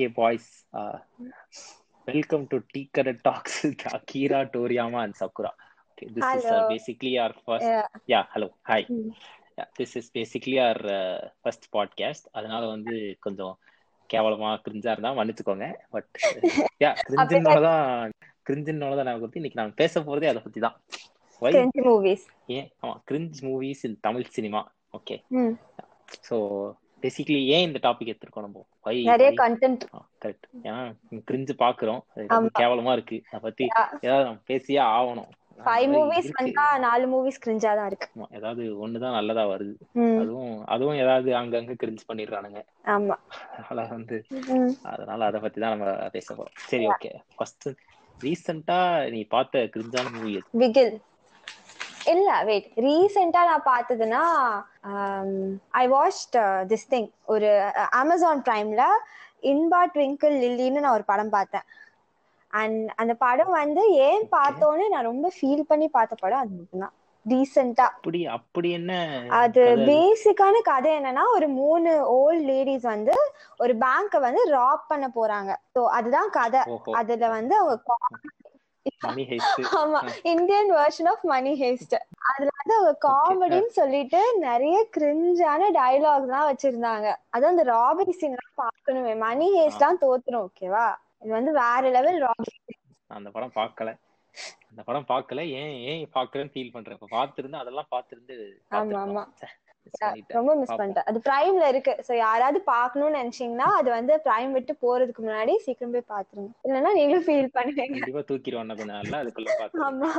Okay boys welcome to tea கடை talks Akira Toriyama and Sakura okay this is. Basically our first Yeah. Yeah hello hi. This is basically our first podcast அதனால வந்து கொஞ்சம் கேவலமா கிரிஞ்சா இருந்தா மன்னிச்சுக்கோங்க but yeah கிரிஞ்சினோட தான் நான் பத்தி இன்னைக்கு நான் பேச போறதே அதை பத்தி தான்? French movies. ஏன் ஆமா cringe movies in Tamil cinema okay. So basically ஏன் இந்த டாபிக் எடுத்திருக்கோம் நம்ம? நிறைய? கண்டென்ட் கரெக்ட் ஏன்னா கிரிஞ்சு பாக்குறோம். கேவலமா இருக்கு. அதை பத்தி ஏதாவது பேசியே ஆகணும். Five movies. வந்தா நாலு மூவிஸ் கிரிஞ்சா தான் இருக்கு. ஏதாவது ஒண்ணுதான் நல்லதா வருது. அதுவும் அதுவும் ஏதாவது அங்கங்க கிரிஞ்ச் பண்ணிடுறானுங்க. ஆமா. அதனால வந்து. அதனால அதை பத்தி தான் நம்ம பேச போறோம். சரி ஓகே ஃபர்ஸ்ட் ரீசெண்டா நீ பார்த்த கிரிஞ்சான மூவி பிகில் இல்ல வெயிட் ரீசெண்டா நான் பார்த்ததுன்னா ஐ வாட்ச்ட் திஸ் திங் ஒரு அமேசான் பிரைம்ல இன்பா ட்விங்கிள் லில்லின்னு நான் ஒரு படம் பார்த்தேன். அண்ட் அந்த படம் வந்து ஏன் பார்த்தோன்னு நான் ரொம்ப ஃபீல் பண்ணி பார்த்த படம் அது மட்டும்தான். ரீசெண்டா அப்படி அப்படி என்ன அது? பேசிக்கான கதை என்னன்னா ஒரு மூணு ஓல்ட் லேடிஸ் வந்து ஒரு பேங்க வந்து ராப் பண்ண போறாங்க. சோ அதுதான் கதை. அதுல வந்து அவங்க ஆமா. Indian version of Money Heist அதுல வந்து அவங்க காமெடின்னு சொல்லிட்டு நிறைய கிரிஞ்சான டயலாக்ஸ் எல்லாம் வச்சிருந்தாங்க. அது அந்த ராபரி சீன் எல்லாம் பார்க்கணுமே. மணி ஹேஸ்ட் எல்லாம் தோத்துரும் ஓகேவா இது வந்து வேற லெவல் ராபரி அந்த படம் பார்க்கல. அந்த படம் பார்க்கல. ஏன் ஏன் பார்க்கலன்னு ஃபீல் பண்றேன். இப்ப பார்த்திருந்தா அதெல்லாம் பார்த்திருந்து ஆமா, ஆமா. ரொம்ப மிஸ். பண்ணிட்டேன். அது பிரைம்ல இருக்கு. சோ யாராவது பார்க்கணும்னு நினைச்சீங்கன்னா அது வந்து பிரைம் விட்டு போறதுக்கு முன்னாடி சீக்கிரம் போய் பாத்துருங்க. இல்லைன்னா நீங்களும் ஃபீல் பண்ணுவீங்க கண்டிப்பா தூக்கிடுவான் கொஞ்சம் நாள்ல அதுக்குள்ள பார்த்து ஆமா.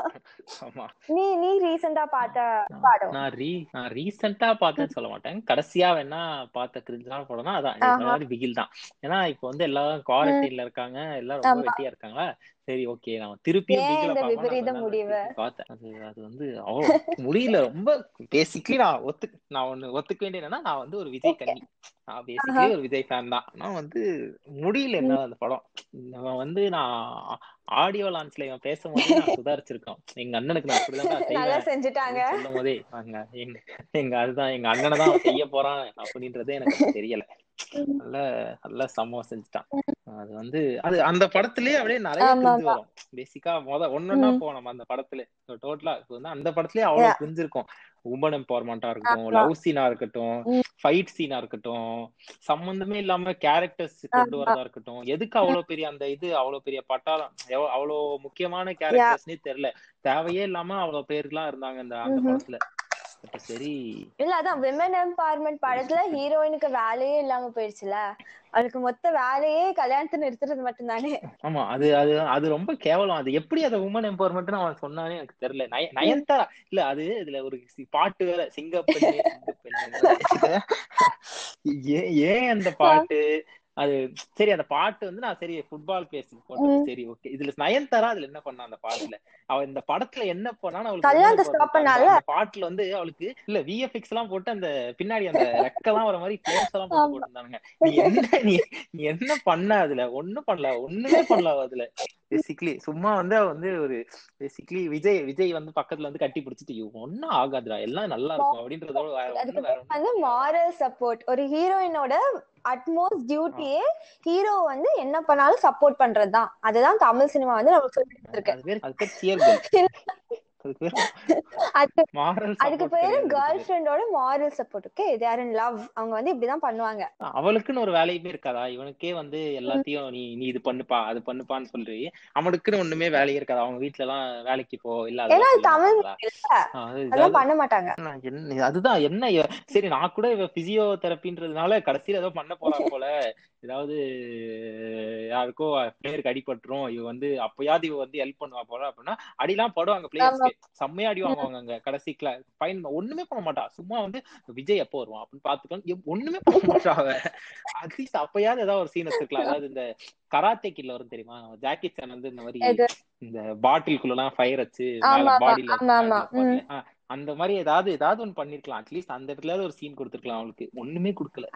ஆமா. நீ நீ ரீசெண்டா பார்த்த படம்? நான் ரீ நான் ரீசெண்டா பார்த்தேன்னு சொல்ல மாட்டேன். கடைசியா வேணா பார்த்த கிரிஞ்சான படம்னா அதான். பிகில் தான். ஏன்னா இப்போ வந்து எல்லாரும் குவாரண்டைன்ல இருக்காங்க. எல்லாரும் ரொம்ப. வெட்டியா இருக்காங்களா? சரி ஓகே நான் பார்க்கணும் விபரீத நான் முடிவு? பார்த்தேன். அது அது வந்து ஓ முடியல. ரொம்ப பேசிக்கலி நான் ஒத்து நான் ஒண்ணு ஒத்துக்க வேண்டிய என்னன்னா நான் வந்து ஒரு விஜய் கன்னி. நான் பேசிக்கலி ஒரு விஜய் ஃபேன் தான். ஆனா வந்து முடியல என்ன அந்த படம். இவன் வந்து நான் ஆடியோ லான்ச்ல இவன் பேசும்போது நான் சுதாரிச்சிருக்கான் எங்க அண்ணனுக்கு நான் செய்வேன். செஞ்சுட்டாங்க. சொல்லும் போதே எங்க எங்க அதுதான் எங்க அண்ணனை தான் செய்ய போறான் அப்படின்றதே எனக்கு தெரியல. நல்ல நல்ல சம்பவம் செஞ்சுட்டான். அது வந்து அது அந்த படத்திலேயே அப்படியே நிறைய ஆமா, கிரிஞ்சு வரும் பேசிக்கா முத ஒன்னொன்னா ம். போவோம் நம்ம அந்த படத்துல டோட்டலா இப்போ வந்து அந்த படத்துலயே அவ்வளவு இருக்கும் உமன் எம்பவர்மெண்டா இருக்கட்டும். லவ் சீனா இருக்கட்டும். ஃபைட் சீனா இருக்கட்டும் சம்பந்தமே இல்லாம கேரக்டர்ஸ் கொண்டு. வரதா இருக்கட்டும் எதுக்கு அவ்வளவு பெரிய அந்த இது அவ்வளவு பெரிய பட்டாளம் அவ்வளவு முக்கியமான கேரக்டர்ஸ்னே தெரியல தேவையே இல்லாம அவ்வளவு பேர்லாம் இருந்தாங்க அந்த அந்த. படத்துல சரி. இல்ல அதான் விமன் எம்பவர்மெண்ட் படத்துல ஹீரோயினுக்கு வேலையே இல்லாம போயிடுச்சுல அவளுக்கு மொத்த வேலையே கல்யாணத்தை நிறுத்துறது மட்டும்தானே? ஆமா அது அது அது ரொம்ப கேவலம். அது எப்படி அதை உமன் எம்பவர்மெண்ட் அவன் சொன்னானே எனக்கு தெரியல. நய நயன்தாரா? இல்ல அது இதுல ஒரு பாட்டு வேற ஏன் ஏன் அந்த பாட்டு? அது சரி அந்த பாட்டு வந்து நான் சரி ஃபுட்பால் பேசி போட்டது ம். சரி ஓகே இதுல நயன்தாரா அதுல என்ன பண்ணா அந்த பாட்டுல? அவ இந்த படத்துல என்ன பண்ணான்னு அவளுக்கு பாட்டுல வந்து அவளுக்கு இல்ல விஎஃப்எக்ஸ் எல்லாம் போட்டு அந்த பின்னாடி அந்த ரெக்கெல்லாம் வர மாதிரி பிளேஸ் எல்லாம் போட்டு. போட்டிருந்தானுங்க. நீ என்ன நீ நீ என்ன பண்ண அதுல? ஒண்ணும் பண்ணல ஒண்ணுமே பண்ணல அதுல. பேசிக்கலி சும்மா வந்து அவ வந்து ஒரு பேசிக்கலி விஜய் விஜய் வந்து பக்கத்துல வந்து கட்டி பிடிச்சிட்டு ஒன்னும் ஆகாதுடா எல்லாம் நல்லா இருக்கும். அப்படின்றதோட வேற மாரல் சப்போர்ட் ஒரு ஹீரோயினோட அட்மோஸ்ட் டியூட்டியே ஹீரோ வந்து என்ன பண்ணாலும் சப்போர்ட் பண்றதுதான். அதுதான் தமிழ் சினிமா வந்து நமக்கு சொல்லிட்டு இருக்கு அதுக்கு பேரு கேர்ள் ஃப்ரெண்டோட moral support okay there in love அவங்க வந்து இப்படிதான் பண்ணுவாங்க. அவளுக்குன்னு ஒரு வேலையுமே இருக்காதா? இவனுக்கே வந்து எல்லாத்தையும் நீ நீ இது பண்ணுப்பா அது பண்ணுப்பான்னு சொல்லி அவனுக்குன்னு ஒண்ணுமே வேலையே இருக்காதா? அவங்க வீட்ல எல்லாம் வேலைக்கு போ இல்ல அதெல்லாம் பண்ண மாட்டாங்க. அதுதான் என்ன சரி நான் கூட இவ பிசியோ தெரப்பின்றதுனால கடைசியில ஏதோ பண்ண போறா போல. ஏதாவது யாருக்கோ பிளேயருக்கு அடிபட்டுரும் இவ வந்து அப்பயாவது இவ வந்து ஹெல்ப் பண்ணுவா போல அப்படின்னா அடிலாம் படுவாங்க பிளேயர்ஸ்க்கு செம்மையா அடி வாங்குவாங்க அங்க கடைசிக்குல ஃபைன் ஒண்ணுமே பண்ண மாட்டா. சும்மா வந்து விஜய் எப்போ வருவான் அப்படின்னு பாத்துக்கலாம் ஒண்ணுமே பண்ண மாட்டா அவ. அட்லீஸ்ட் அப்பயாவது ஏதாவது ஒரு சீன் எடுத்துக்கலாம் அதாவது இந்த கராத்தே கில்ல வரும் தெரியுமா? ஜாக்கி சான் வந்து இந்த மாதிரி? இந்த பாட்டிலுக்குள்ள எல்லாம் ஃபயர் வச்சு பாடியில. அந்த மாதிரி ஏதாவது ஏதாவது ஒண்ணு பண்ணிருக்கலாம். அட்லீஸ்ட் அந்த இடத்துல ஒரு சீன் கொடுத்துருக்கலாம் அவளுக்கு. ஒண்ணுமே கொடுக்கல.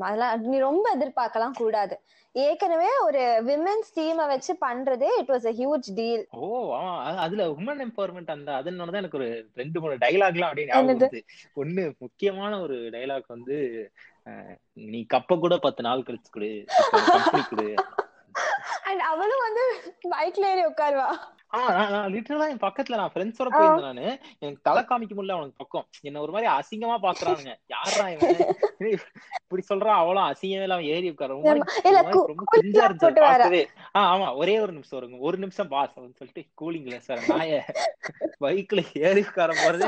அதெல்லாம் நீ ரொம்ப எதிர்பார்க்கலாம் கூடாது. ஏற்கனவே ஒரு விமென்ஸ் டீமை வச்சு பண்றதே it was a huge deal oh அதுல உமன் எம்பவர்மெண்ட் அந்த அதனாலதான் எனக்கு ஒரு ரெண்டு மூணு டைலாக் எல்லாம் அப்படியே ஞாபகம் ஒண்ணு முக்கியமான ஒரு டைலாக் வந்து நீ கப்ப கூட பத்து நாள் கழிச்சு கொடு. கொடு. அண்ட் அவளும் வந்து பைக்ல ஏறி உட்காருவா. லிட்டரலா என் பக்கத்துல நான் ஃப்ரெண்ட்ஸோட போயிருந்தேன் நானு. எனக்கு தலை காமிக்க முடியல அவனுக்கு பக்கம். என்ன ஒரு மாதிரி அசிங்கமா பாக்குறானுங்க. யாரா இவன்? இப்படி சொல்றான் அவளும் அசிங்கமே இல்லாம ஏறி உட்கார. ரொம்ப ஆமா. ஒரு கிரிஞ்சா இருந்துச்சு ஆமா ஒரே ஒரு நிமிஷம் வருங்க ஒரு நிமிஷம் பாஸ் அப்படின்னு சொல்லிட்டு கூலிங்ல சார். நாய பைக்ல ஏறி உட்கார போறது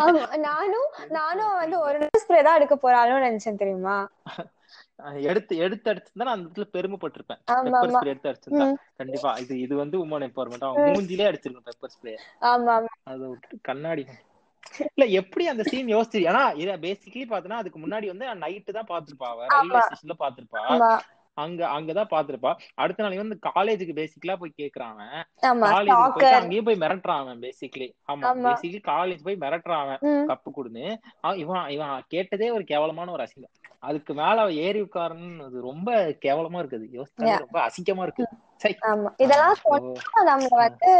நானும் நானும் வந்து ஒரு ஸ்ப்ரே தான் எடுக்க போறாளும் நினைச்சேன் தெரியுமா? எடுத்து எடுத்து அடிச்சிருந்தா நான் அந்த இடத்துல பெருமைப்பட்டிருப்பேன். பெப்பர் ஸ்ப்ரே எடுத்து அடிச்சிருந்தா. கண்டிப்பா இது இது வந்து உமன் எம்பவர்மெண்ட் அவன் மூஞ்சிலே அடிச்சிருக்கணும் பெப்பர் ஸ்ப்ரே அதை விட்டு கண்ணாடி. இல்ல எப்படி அந்த சீன் யோசிச்சு ஏன்னா பேசிக்கலி பாத்தனா அதுக்கு முன்னாடி வந்து நைட்டு தான் பாத்திருப்பா ரயில்வே ஸ்டேஷன்ல பாத்திருப்பா அங்க அங்கதான் பாத்திருப்பா அடுத்த நாள் வந்து காலேஜுக்கு பேசிக்கலா போய் கேக்குறான் ஆமா காலேஜ் டாக்கர் அங்கேயும் போய் மிரட்டுறான் பேசிக்கலி ஆமா. பேசிக்கலி காலேஜ் போய் மிரட்டுறான் கப்பு கொடுன்னு. இவன் இவன் கேட்டதே ஒரு கேவலமான ஒரு அசிங்கம். அதுக்கு மேல ஏறி உட்காரன்னு அது ரொம்ப கேவலமா இருக்குது. யோசிச்சாலே. ரொம்ப அசிங்கமா இருக்கு சை. ஆமா. இதெல்லாம் சொன்னா நம்மள வந்து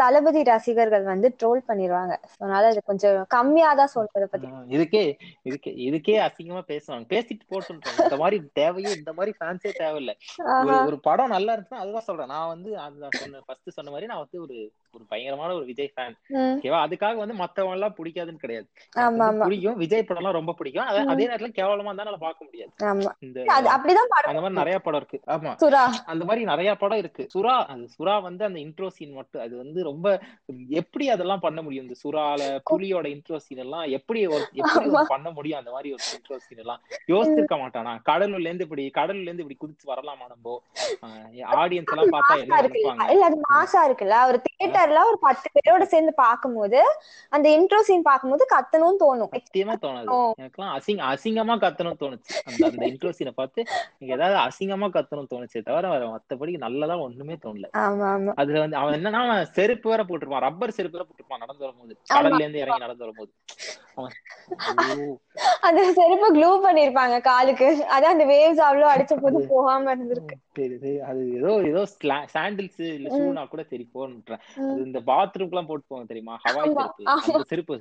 தளபதி ரசிகர்கள் வந்து ட்ரோல் பண்ணிடுவாங்க அதனால இது கொஞ்சம் கம்மியா தான் சொல்றத பத்தி. இதுக்கே இதுக்கே இதுக்கே அசிங்கமா பேசுவாங்க. பேசிட்டு போட்டுன்றாங்க இந்த மாதிரி தேவையே இந்த மாதிரி ஃபேன்ஸே தேவையில்ல. ஒரு படம் நல்லா இருந்துச்சுன்னா அதுதான் சொல்றேன். நான் வந்து அதுதான் சொன்ன ஃபர்ஸ்ட் சொன்ன மாதிரி நான் வந்து ஒரு ஒரு பயங்கரமான ஒரு விஜய் ஃபேன். ஓகேவா? அதுக்காக வந்து மத்தவங்க எல்லாம் பிடிக்காதுன்னு கிடையாது. பிடிக்கும். விஜய் படம் எல்லாம் ரொம்ப பிடிக்கும். அத- நேரத்துல கேவலமா இருந்தா என்னால பார்க்க முடியாது. அந்த மாதிரி நிறைய படம் இருக்கு. ஆமா. அந்த மாதிரி நிறைய படம் இருக்கு. சுறா அது சுறா வந்து அந்த இன்ட்ரோ சீன் மட்டும். அது வந்து ரொம்ப எப்படி அதெல்லாம் பண்ண முடியும்? இந்த சுறால புலியோட இன்ட்ரோ சீன் எல்லாம் எப்படி எப்படி பண்ண முடியும் அந்த மாதிரி ஒரு இன்ட்ரோ சீன் எல்லாம்? யோசிச்சிருக்க மாட்டானா? கடலுள்ள இருந்து இப்படி கடல்ல இருந்து இப்படி குதிச்சு வரலாமா நம்ம? ஆடியன்ஸ் எல்லாம் பார்த்தா என்ன இல்ல அது மாசா இருக்குல்ல. ஒரு தியேட்டர்ல ஒரு பத்து பேரோட சேர்ந்து பார்க்கும்போது அந்த இன்ட்ரோ சீன் பார்க்கும்போது கத்தணும்னு தோணும். சத்தியமா தோணாது. எனக்குலாம் அசிங்க அசிங்கமா கத்தணும்னு தோணுச்சு. அந்த அந்த இன்ட்ரோ சீனை பார்த்து எனக்கு ஏதாவது அசிங்கமா கத்தணும்னு தோணுச்சே தவிர வேற மத்தபடி நல்லதா ஒண்ணுமே தோணல. அதுல வந்து அவன் என்னன்னா அவன் செருப்பு வேற போட்டிருப்பான். ரப்பர் செருப்பு வேற போட்டிருப்பான் நடந்து வரும்போது. கடல்ல இருந்து இறங்கி நடந்து வரும்போது. அந்த செருப்பு க்ளூ பண்ணிருப்பாங்க காலுக்கு. அதான் அந்த வேவ்ஸ் அவ்வளவு அடிச்ச போது போகாம இருந்திருக்கு. அது ஏதோ ஏதோ சாண்டில்ஸ் இல்ல ஷூனா கூட சரி போன்றேன் இந்த பாத்ரூம்க்கு எல்லாம் போட்டு போவாங்க தெரியுமா? ஹவாய் செருப்பு. அந்த செருப்பு.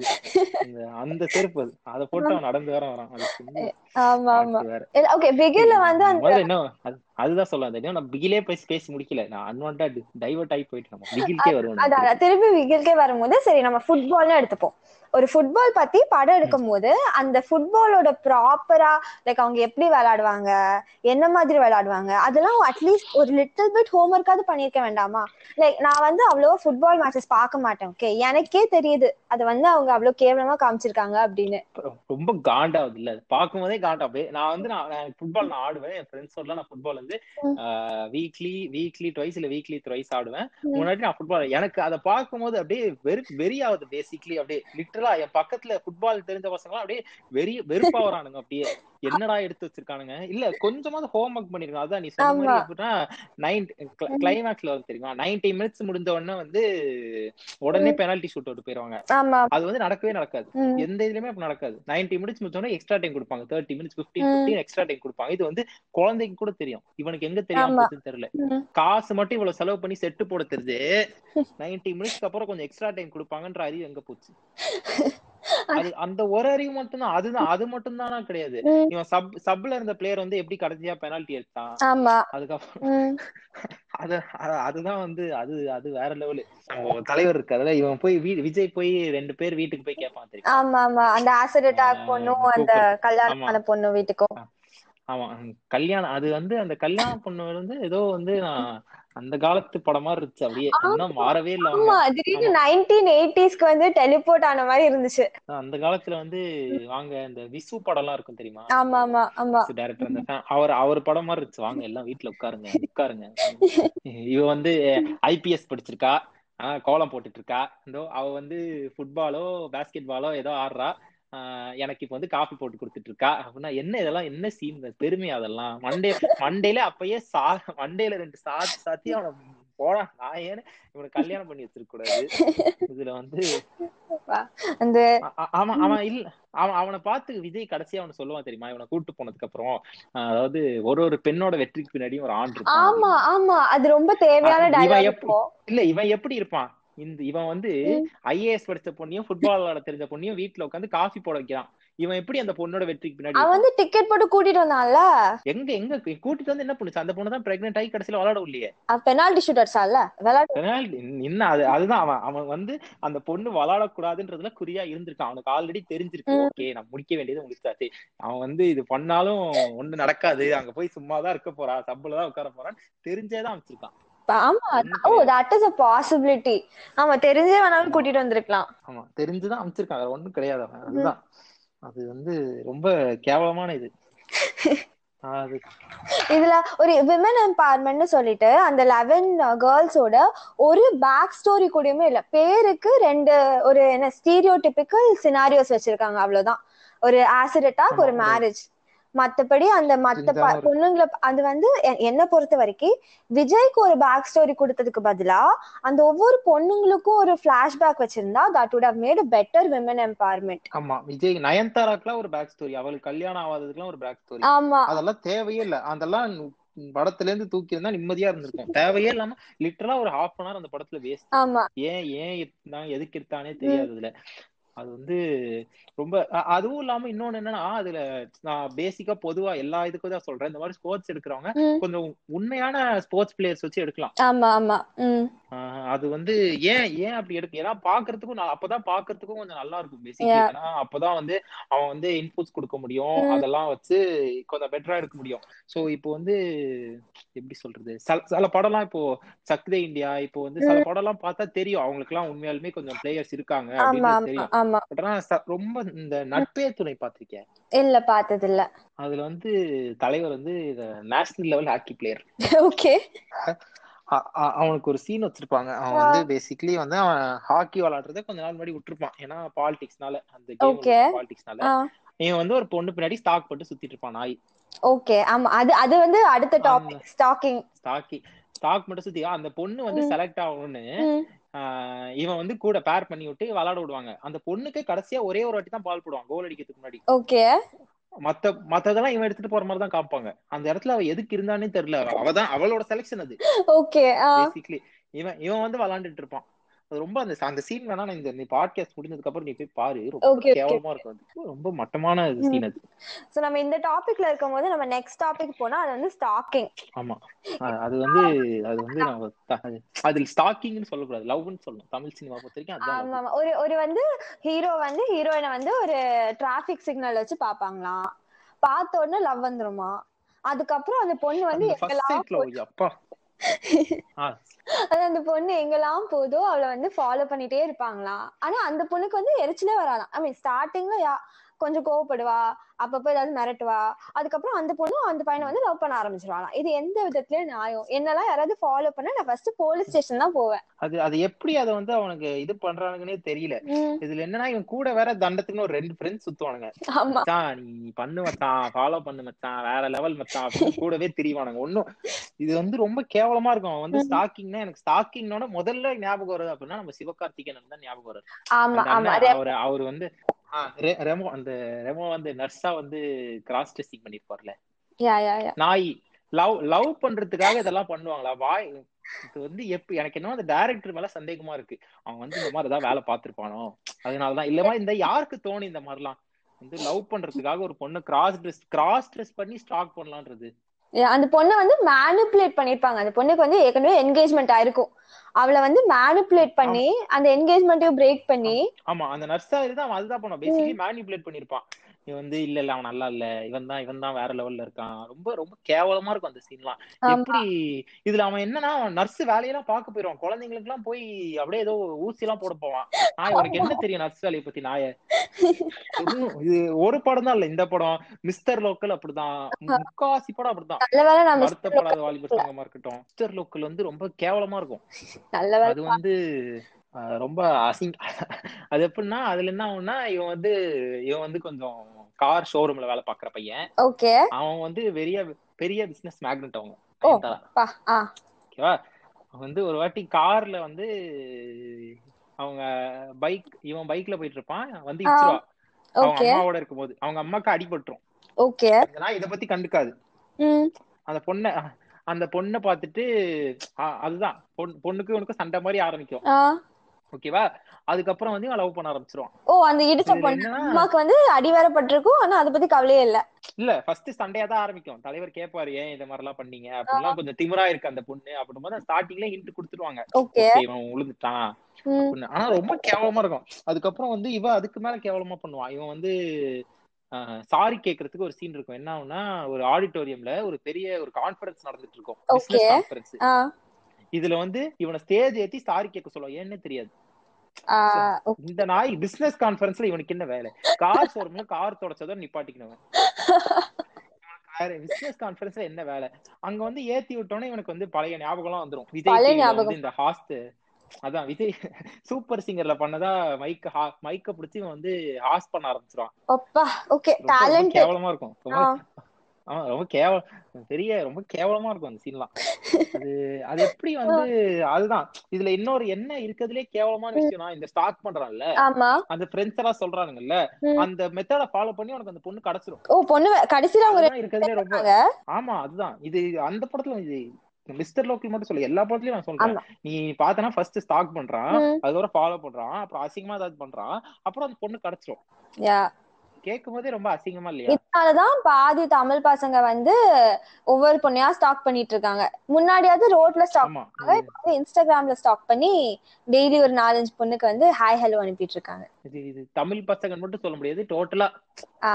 அது அந்த செருப்பு. அது அதை போட்டு அவன் நடந்து வேற வரான். ஆமா ஆமா. பாட்டு வேற ஓகே பிகில்ல வந்து அந்த முதல்ல என்ன அது- அதுதான் சொல்ல தெரியும் நான் பிகிலே பேசி பேசி முடிக்கல. நான் அன்வான்டா டைவர்ட் ஆகி போயிட்டு நம்ம பிகில்கே வருவோம் அதான் அதான். திருப்பி விகில்கே வரும்போது சரி நம்ம ஃபுட்பால்னு எடுத்துப்போம். ஒரு ஃபுட்பால் பத்தி படம் எடுக்கும் போது அந்த ஃபுட்பாலோட ப்ராப்பரா லைக் அவங்க எப்படி விளையாடுவாங்க என்ன மாதிரி விளையாடுவாங்க அதெல்லாம் அட்லீஸ்ட் ஒரு லிட்டில் பிட் ஹோம்ஒர்க்காவது பண்ணிருக்க வேண்டாமா? லைக் நான் வந்து அவ்வளவா ஃபுட்பால் மேட்சஸ் பார்க்க மாட்டேன் ஓகே எனக்கே தெரியுது அது வந்து அவங்க அவ்வளவு கேவலமா காமிச்சிருக்காங்க அப்படின்னு. ரொம்ப காண்டாவது இல்ல பார்க்கும் போதே காண்டா அப்படியே நான் வந்து நான் ஃபுட்பால் நான் ஆடுவேன். என் ஃப்ரெண்ட்ஸோட நான் ஃபுட்பால் வந்து. வீக்லி வீக்லி ட்வைஸ் இல்ல வீக்லி த்ரைஸ் ஆடுவேன். முன்னாடி நான் ஃபுட்பால் எனக்கு அதை பார்க்கும்போது அப்படியே வெறு வெறி ஆகுது பேசிக்லி அப்படியே லிட்டரலா என் பக்கத்துல ஃபுட்பால் தெரிஞ்ச பசங்க அப்படியே வெறி வெறுப்பா வரானுங்க அப்படியே. என்னடா எடுத்து வச்சிருக்கானுங்க? இல்ல கொஞ்சமாவது ஹோம் ஒர்க் பண்ணிருக்கோம் அதான் நீ சொன்ன மாதிரி. எப்படின்னா நைன் கிளைமேக்ஸ்ல வரும் தெரியுமா? நைன்டி மினிட்ஸ் முடிஞ்ச உடனே வந்து உடனே பெனால்டி ஷூட் அவுட் போயிருவாங்க. அது வந்து நடக்கவே நடக்காது. எந்த இதுலயுமே அப்ப நடக்காது. நைன்டி மினிட்ஸ் முடிச்சோன்னா எக்ஸ்ட்ரா டைம் கொடுப்பாங்க. Thirty minutes fifteen. Fifteen extra time கொடுப்பாங்க. இது வந்து குழந்தைக்கு கூட தெரியும். இவனுக்கு எங்க தெரியாம தெரியல. காசு மட்டும் இவ்வளவு செலவு பண்ணி செட்டு போட தெரிஞ்சு நைன்டி மினிட்ஸ்க்கு அப்புறம் கொஞ்சம் எக்ஸ்ட்ரா டைம் கொடுப்பாங்கன்ற அறிவு எங்க போச்சு? அது அந்த ஒரு அறிவு மட்டும்தான். அதுதான். அது மட்டும் தானா கிடையாது. இவன் சப் சப்ல இருந்த பிளேயர் வந்து எப்படி கடைசியா பெனால்டி எடுத்தான்? ஆமா. அதுக்கப்புறம். அது அதுதான் வந்து அது அது வேற லெவலு தலைவர் இருக்காருல்ல இவன் போய் விஜய் போய் ரெண்டு பேர் வீட்டுக்கு போய் கேட்பான் தெரியும்? ஆமா ஆமா அந்த ஆசிட் அட்டாக் பொண்ணும் அந்த சூப்பர். கல்யாணமான பொண்ணு வீட்டுக்கும். ஆமா. கல்யாணம் அது வந்து அந்த கல்யாண பொண்ணு வந்து ஏதோ வந்து நான் அந்த காலத்து படமா இருந்துச்சு. அப்படியே இன்னும் மாறவே இல்ல ஆமா. திடீர்னு நைன்டீன் எயிட்டிஸ்க்கு வந்து டெலிபோர்ட் ஆன மாதிரி இருந்துச்சு. அந்த காலத்துல வந்து வாங்க இந்த விசு படம் எல்லாம் இருக்கும் தெரியுமா? ஆமா ஆமா ஆமா. டைரக்டர் அந்த அவர் அவர் படம் மாதிரி இருந்துச்சு. வாங்க எல்லாம் வீட்டுல உட்காருங்க உட்காருங்க. இவ வந்து ஐபிஎஸ் படிச்சிருக்கா. ஆஹ் கோலம் போட்டுட்டு இருக்கா. இதோ அவ வந்து ஃபுட்பாலோ பாஸ்கெட் பாலோ ஏதோ ஆடுறா. எனக்கு இப்ப வந்து காஃபி போட்டு கொடுத்துட்டு இருக்கா அப்படின்னா என்ன இதெல்லாம் என்ன சீன் பெருமை அதெல்லாம். மண்டே மண்டேல அப்பயே சா மண்டேல ரெண்டு சாத்தி சாத்தி அவனை போடா நான் ஏன்னு இவனை கல்யாணம் பண்ணி வச்சிருக்க கூடாது இதுல வந்து அந்த அ- அவன் அவன் இல்ல அவன் அவனை பார்த்து விஜய் கடைசியா அவனை சொல்லுவான் தெரியுமா? இவனை கூட்டு போனதுக்கு அப்புறம் அதாவது ஒரு ஒரு பெண்ணோட வெற்றிக்கு பின்னாடியும் ஒரு ஆண் ஆமா ஆமா அது ரொம்ப தேவையான இல்ல இவன் எப்படி இருப்பான்? இந்த இவன் வந்து ஐஏஎஸ் படிச்ச பொண்ணையும் ஃபுட்பால் விளையாட தெரிஞ்ச பொண்ணையும் வீட்டுல உட்காந்து காஃபி போட வைக்கிறான். இவன் எப்படி அந்த பொண்ணோட வெற்றிக்கு பின்னாடி அவன் வந்து டிக்கெட் போட்டு கூட்டிட்டு வந்தான்ல? எங்க எங்க? கூட்டிட்டு வந்து என்ன பண்ணுச்சு? அந்த பொண்ணு தான் பிரெக்னென்ட் ஆகி கடைசியில விளையாட இல்லையே பெனால்டி ஷூட்டர்ஸால விளையாட பெனால்டி என்ன அது அதுதான். அவன் அவன் வந்து அந்த பொண்ணு விளாடக்கூடாதுன்றதுல குறியா இருந்திருக்கான். அவனுக்கு ஆல்ரெடி தெரிஞ்சிருக்கு. ஓகே நான் முடிக்க வேண்டியது முடிச்சாச்சு அவன் வந்து இது பண்ணாலும் ஒண்ணு நடக்காது. அங்க போய் சும்மாதான் இருக்க போறா. சம்பளம் தான் உட்கார போறான்னு தெரிஞ்சேதான் அமைச்சிருக்கான் ஆமா oh that is a possibility ஆமா தெரிஞ்சே வேணாலும் கூட்டிட்டு வந்திருக்கலாம். ஆமா தெரிஞ்சுதான் அமைச்சிருக்கான் வேற ஒண்ணும் கிடையாது அவன். அதுதான். அது வந்து ரொம்ப கேவலமான இது. இதுல ஒரு விமன் எம்பவர்மெண்ட்னு சொல்லிட்டு அந்த லெவன் கேர்ள்ஸோட ஒரு பேக் ஸ்டோரி கூடயுமே இல்ல. பேருக்கு ரெண்டு ஒரு என்ன ஸ்டீரியோ டிபிக்கல் சினாரியோஸ் வச்சிருக்காங்க. அவ்வளவுதான். ஒரு ஆசிட் அட்டாக் ஒரு மேரேஜ் மத்தபடி அந்த மத்த பொண்ணுங்களை அது வந்து என்ன பொறுத்த வரைக்கும் விஜய்க்கு ஒரு பேக் ஸ்டோரி கொடுத்ததுக்கு பதிலா அந்த ஒவ்வொரு பொண்ணுங்களுக்கும் ஒரு பிளாஷ்பேக் வச்சிருந்தா that would have made better women empowerment ஆமா விஜய் நயன்தாராக்குலாம் ஒரு பேக் ஸ்டோரி அவளுக்கு கல்யாணம் ஆகாததுக்குலாம் ஒரு பேக் ஸ்டோரி ஆமா. அதெல்லாம் தேவையே இல்ல. அதெல்லாம் படத்துல இருந்து தூக்கி இருந்தா நிம்மதியா இருந்திருக்கும். தேவையே இல்லாம லிட்டரலா ஒரு ஹாஃப் அன் ஹவர் அந்த படத்துல வேஸ்ட் ஆமா. ஏன் ஏன் இருந்தாங்க எதுக்கு இருந்தானே தெரியாது இதுல அது வந்து ரொம்ப அதுவும் இல்லாம இன்னொன்னு என்னன்னா அதுல நான் பேசிக்கா பொதுவா எல்லா இதுக்கும் தான் சொல்றேன். இந்த மாதிரி ஸ்போர்ட்ஸ் எடுக்கிறவங்க கொஞ்சம் உண்மையான ஸ்போர்ட்ஸ் பிளேயர்ஸ் வச்சு எடுக்கலாம். ஆமா ஆமா. அது வந்து ஏன் ஏன் அப்படி எடுக்க ஏன்னா பாக்குறதுக்கும் அப்பதான் பாக்குறதுக்கும் கொஞ்சம் நல்லா இருக்கும் பேசிக்கலி ஏன்னா அப்பதான் வந்து அவன் வந்து இன்புட்ஸ் கொடுக்க முடியும். அதெல்லாம் வச்சு கொஞ்சம் பெட்டரா எடுக்க முடியும். சோ இப்போ வந்து எப்படி சொல்றது? சில படம்லாம் இப்போ சக்தே இந்தியா இப்போ வந்து சில படம் எல்லாம் பார்த்தா தெரியும். அவங்களுக்கு எல்லாம் உண்மையாலுமே கொஞ்சம் பிளேயர்ஸ் இருக்காங்க அப்படின்னு தெரியும். பட் ஆனா ரொம்ப இந்த நட்பே துணை பாத்திருக்கேன். இல்ல பார்த்தது இல்ல அதுல வந்து தலைவர் வந்து national level hockey player okay அவனுக்கு ஒரு சீன் வச்சிருப்பாங்க. அவன் வந்து பேசிக்கலி வந்து அவன் ஹாக்கி விளையாடுறத கொஞ்ச நாள் முன்னாடி விட்டுருப்பான். ஏன்னா பாலிடிக்ஸ்னால அந்த கேம் பாலிடிக்ஸ்னால இவன் வந்து ஒரு பொண்ணு பின்னாடி ஸ்டாக் போட்டு சுத்திட்டு இருப்பான் நாய். ஓகே ஆமா. அது அது வந்து அடுத்த டாபிக் ஸ்டாக்கிங் ஸ்டாக்கிங் ஸ்டாக் மட்டும் சுத்தி அந்த பொண்ணு வந்து செலக்ட் ஆகணும்னு இவன் வந்து கூட பேர் பண்ணி விட்டு விளையாட விடுவாங்க. அந்த பொண்ணுக்கு கடைசியா ஒரே ஒரு வாட்டி தான் பால் போடுவான். கோல் அடிக்கிறதுக்கு முன்னாடி. ஓகே மத்த மத்ததெல்லாம் இவன் எடுத்துட்டு போற மாதிரி தான் காப்பாங்க அந்த இடத்துல அவ எதுக்கு இருந்தானே தெரியல. அவதான் அவளோட செலக்ஷன் அது. ஓகே பேசிக்கலி இவன் இவன் வந்து விளாண்டுட்டு இருப்பான். அது ரொம்ப அந்த அந்த சீன் வேணா இந்த நீ பாட்காஸ்ட் முடிஞ்சதுக்கு அப்புறம் நீ போய் பாரு. ரொம்ப கேவலமா இருக்கும் அது. ரொம்ப மட்டமான சீன் அது. சோ நம்ம இந்த டாபிக்ல இருக்கும்போது நம்ம நெக்ஸ்ட் டாபிக் போனா அது வந்து ஸ்டாக்கிங் ஆமா. அது வந்து அது வந்து நம்ம அது ஸ்டாக்கிங்னு சொல்லக்கூடாது. லவ்னு சொல்லணும். தமிழ் சினிமா பொறுத்த வரைக்கும் அதுதான் ஒரு ஒரு வந்து ஹீரோ வந்து ஹீரோயினை வந்து ஒரு டிராபிக் சிக்னல் வச்சு பாப்பாங்களாம் பார்த்த உடனே லவ் வந்துருமா? அதுக்கப்புறம் அந்த பொண்ணு வந்து எங்கெல்லாம் அது அந்த பொண்ணு எங்கெல்லாம் போதோ அவளை வந்து ஃபாலோ பண்ணிட்டே இருப்பாங்களாம் ஆனா அந்த பொண்ணுக்கு வந்து எரிச்சலே வராதாம். ஐ மீன் ஸ்டார்டிங்ல யா கொஞ்சம் கோவப்படுவா அப்பப்ப ஏதாவது மிரட்டுவா. அதுக்கப்புறம் அந்த பொண்ணு அந்த பையனை வந்து லவ் பண்ண ஆரம்பிச்சிருவாளாம். இது எந்த விதத்துலயும் நியாயம்? என்னெல்லாம் யாராவது ஃபாலோ பண்ண நான் ஃபர்ஸ்ட் போலீஸ் ஸ்டேஷன் தான் போவேன். அது அது எப்படி அதை வந்து அவனுக்கு இது பண்றானுங்கன்னே தெரியல. இதுல என்னன்னா இவன் கூட வேற தண்டத்துக்குன்னு ஒரு ரெண்டு ஃப்ரெண்ட்ஸ் சுத்துவானுங்க. மச்சான் நீ பண்ணு மச்சான் ஃபாலோ பண்ணு மச்சான் வேற லெவல் மச்சான் அப்படின்னு கூடவே தெரியவானுங்க ஒன்னும் இது வந்து ரொம்ப கேவலமா இருக்கும். அவன் வந்து ஸ்டாக்கிங்னா எனக்கு ஸ்டாக்கிங்னோட முதல்ல ஞாபகம் வருது அப்படின்னா நம்ம சிவகார்த்திகேயன் தான் ஞாபகம் வருது அவர் அவர் வந்து ரெமோ அந்த ரெமோ வந்து நர்ஸா வந்து கிராஸ் டெஸ்டிங் பண்ணிருப்பார்ல. நாய் லவ் லவ் பண்றதுக்காக இதெல்லாம் பண்ணுவாங்களா? வாய் இது வந்து எப்ப எனக்கு என்ன அந்த டைரக்டர் மேல சந்தேகமா இருக்கு. அவன் வந்து இந்த மாதிரி ஏதாவது வேலை பார்த்திருப்பானோ? அதனாலதான் இல்லமா இந்த யாருக்கு தோணி இந்த மாதிரிலாம்? வந்து லவ் பண்றதுக்காக ஒரு பொண்ணு கிராஸ் ட்ரெஸ் கிராஸ் ட்ரெஸ் பண்ணி ஸ்டாக் பண்ணலான்றது அந்த பொண்ணை வந்து மேனிப்புலேட் பண்ணிருப்பாங்க அந்த பொண்ணுக்கு வந்து ஏற்கனவே என்கேஜ்மெண்ட் ஆயிருக்கும். அவளை வந்து மேனிப்புலேட் பண்ணி அந்த என்கேஜ்மெண்ட்டையும் பிரேக் பண்ணி ஆமா. அந்த நர்ஸா இதுதான் அதுதான் பண்ணுவான். பேசிக்கலி மேனிப்புலேட் பண்ணிருப்பான். இவன் வந்து இல்ல இல்ல அவன் நல்லா இல்ல. இவன் தான் இவன் தான் வேற லெவல்ல இருக்கான். ரொம்ப ரொம்ப கேவலமா இருக்கும் அந்த சீன்லாம் எப்படி இதுல அவன் என்னன்னா அவன் நர்ஸ் வேலையெல்லாம் பாக்க போயிருவான். குழந்தைங்களுக்கு எல்லாம் போய் அப்படியே ஏதோ ஊசி எல்லாம் போட போவான். நாய் உனக்கு என்ன தெரியும் நர்ஸ் வேலையை பத்தி? நாய? இது ஒரு படம் தான் இல்ல. இந்த படம் மிஸ்டர் லோக்கல் அப்படிதான். முக்காசி படம் அப்படிதான். வருத்தப்படாத வாலிபர் சங்கமா இருக்கட்டும். மிஸ்டர் லோக்கல் வந்து ரொம்ப கேவலமா இருக்கும். அது வந்து ரொம்ப அசிங் அது எப்படின்னா அதுல என்ன ஆகும்னா இவன் வந்து இவன் வந்து கொஞ்சம் கார் ஷோரூம்ல வேலை பாக்குற பையன். ஓகே. அவன் வந்து பெரிய பெரிய பிசினஸ் மேக்னெட் அவங்க ஓகேவா? வந்து ஒரு வாட்டி கார்ல வந்து அவங்க பைக் இவன் பைக்ல போயிட்டு இருப்பான் வந்து இச்சிருவா அவங்க அம்மாவோட இருக்கும்போது. அவங்க அம்மாக்கு அடிபட்டுரும். ஓகே. இத பத்தி கண்டுக்காது. அந்த பொண்ண அந்த பொண்ணை பாத்துட்டு அதுதான். பொண்ணுக்கு உனக்கு சண்டை மாதிரி ஆரம்பிக்கும். ஓகேவா அதுக்கப்புறம் வந்து இவன் லவ் பண்ண ஆரம்பிச்சிருவான். ஓ அந்த இடிச்ச அம்மாக்கு வந்து அடி வேற பட்டிருக்கும் ஆனா அதை பத்தி கவலையே இல்ல. இல்ல ஃபர்ஸ்ட் சண்டையா தான் ஆரம்பிக்கும். தலைவர் கேட்பாரு ஏன் இந்த மாதிரி எல்லாம் பண்ணீங்க அப்படிலாம் கொஞ்சம் திமிரா இருக்கு அந்த பொண்ணு. அப்படின்னும் போது ஸ்டார்டிங்ல இன்ட்டு கொடுத்துருவாங்க. ஓகே இவன் உழுந்துட்டான். அப்படின்னு ஆனா ரொம்ப கேவலமா இருக்கும். அதுக்கப்புறம் வந்து இவ அதுக்கு மேல கேவலமா பண்ணுவான் இவன் வந்து சாரி கேக்குறதுக்கு ஒரு சீன் இருக்கும். என்ன ஆகும்னா ஒரு ஆடிட்டோரியம்ல ஒரு பெரிய ஒரு கான்ஃபரன்ஸ் நடந்துட்டு இருக்கும். கான்ஃபரன்ஸ் இதுல வந்து இவனை ஸ்டேஜ் ஏத்தி சாரி கேட்க சொல்லுவான் ஏன்னு தெரியாது. இந்த நாய் பிசினஸ் கான்ஃபரன்ஸ்ல இவனுக்கு என்ன வேலை? கார் ஷோரூம்ல கார் தொடச்சதோ நிப்பாட்டிக்கணும் பிசினஸ் கான்ஃபரன்ஸ்ல என்ன வேலை? அங்க வந்து ஏத்தி விட்டோன்னே இவனுக்கு வந்து பழைய ஞாபகம்லாம் வந்துரும். விஜய் ஞாபகம். இந்த ஹாஸ்ட் அதான் விஜய் சூப்பர் சிங்கர்ல பண்ணதா மைக்க மைக்க பிடிச்சி இவன் வந்து ஹாஸ் பண்ண ஆரம்பிச்சிருவான். கேவலமா இருக்கும். ஆமா ரொம்ப கேவலம் பெரிய ரொம்ப கேவலமா இருக்கும் அந்த சீன்லாம் அது அது எப்படி வந்து அதுதான். இதுல இன்னொரு என்ன இருக்கிறதுலே கேவலமான விஷயம்னா இந்த ஸ்டாக் பண்றான்ல அந்த ஃப்ரெண்ட்ஸ் எல்லாம் சொல்றானுங்கல்ல. அந்த மெத்தட ஃபாலோ பண்ணி உனக்கு அந்த பொண்ணு கிடைச்சிரும். ஓ பொண்ணு கடைசியில அவங்க இருக்கிறதுலே ரொம்ப ஆமா அதுதான். இது அந்த படத்துல இது மிஸ்டர் லோக்கல் மட்டும் சொல்ல எல்லா படத்துலயும் நான் சொல்றேன். நீ பார்த்தனா ஃபர்ஸ்ட் ஸ்டாக் பண்றான். அதுக்கப்புறம் ஃபாலோ பண்றான் அப்புறம் அசிங்கமா ஏதாவது பண்றான் அப்புறம் அந்த பொண்ணு கிடைச்சிரும். கேட்கும் போதே ரொம்ப அசிங்கமா இல்லையா? இதனாலதான் பாதி தமிழ் பசங்க வந்து ஒவ்வொரு பொண்ணையா ஸ்டாக் பண்ணிட்டு இருக்காங்க முன்னாடியாவது ரோட்ல ஸ்டாக் வந்து இன்ஸ்டாகிராம்ல ஸ்டாக் பண்ணி டெய்லி ஒரு நாலஞ்சு பொண்ணுக்கு வந்து ஹாய் ஹலோ அனுப்பிட்டு இருக்காங்க இது இது தமிழ் பசங்க மட்டும் சொல்ல முடியாது டோட்டலா.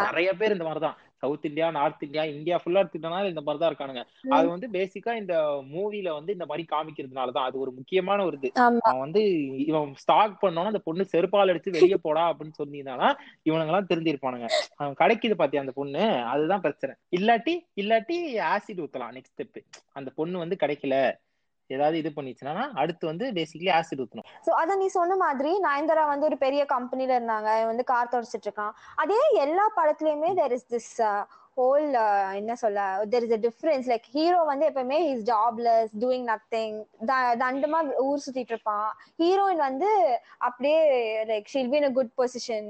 நிறைய பேர் இந்த மாதிரிதான். South India north India India ஃபுல்லா எடுத்துக்கிட்டனால இந்த மாதிரி தான் இருக்கானுங்க. அது வந்து பேசிக்கா இந்த மூவில வந்து இந்த மாதிரி காமிக்கிறதுனாலதான் அது ஒரு முக்கியமான ஒரு இது. அவன் வந்து இவன் ஸ்டாக் பண்ணோன்னா அந்த பொண்ணு செருப்பால் அடிச்சு வெளியே போடா அப்படின்னு சொன்னீங்கன்னா இவனுங்க எல்லாம் தெரிஞ்சிருப்பானுங்க. அவன் கிடைக்குது பாத்தியா அந்த பொண்ணு? அதுதான் பிரச்சனை. இல்லாட்டி இல்லாட்டி ஆசிட் ஊத்தலாம் நெக்ஸ்ட் ஸ்டெப் அந்த பொண்ணு வந்து கிடைக்கல. ஏதாவது இது பண்ணிச்சுன்னா அடுத்து வந்து பேசிக்கலி ஆசிட் ஊத்தணும். சோ அத நீ சொன்ன மாதிரி நயன்தாரா வந்து ஒரு பெரிய கம்பெனில இருந்தாங்க. வந்து கார் தொடச்சிட்டு இருக்கான். அதே எல்லா படத்துலயுமே தெர் இஸ் திஸ் ஹோல் என்ன சொல்ல there is a difference like hero வந்து எப்பவுமே இஸ் ஜாப்லெஸ் டூயிங் நத்திங் தண்டமா ஊர் சுத்திட்டு இருப்பான். ஹீரோயின் வந்து அப்படியே like she'll be in good position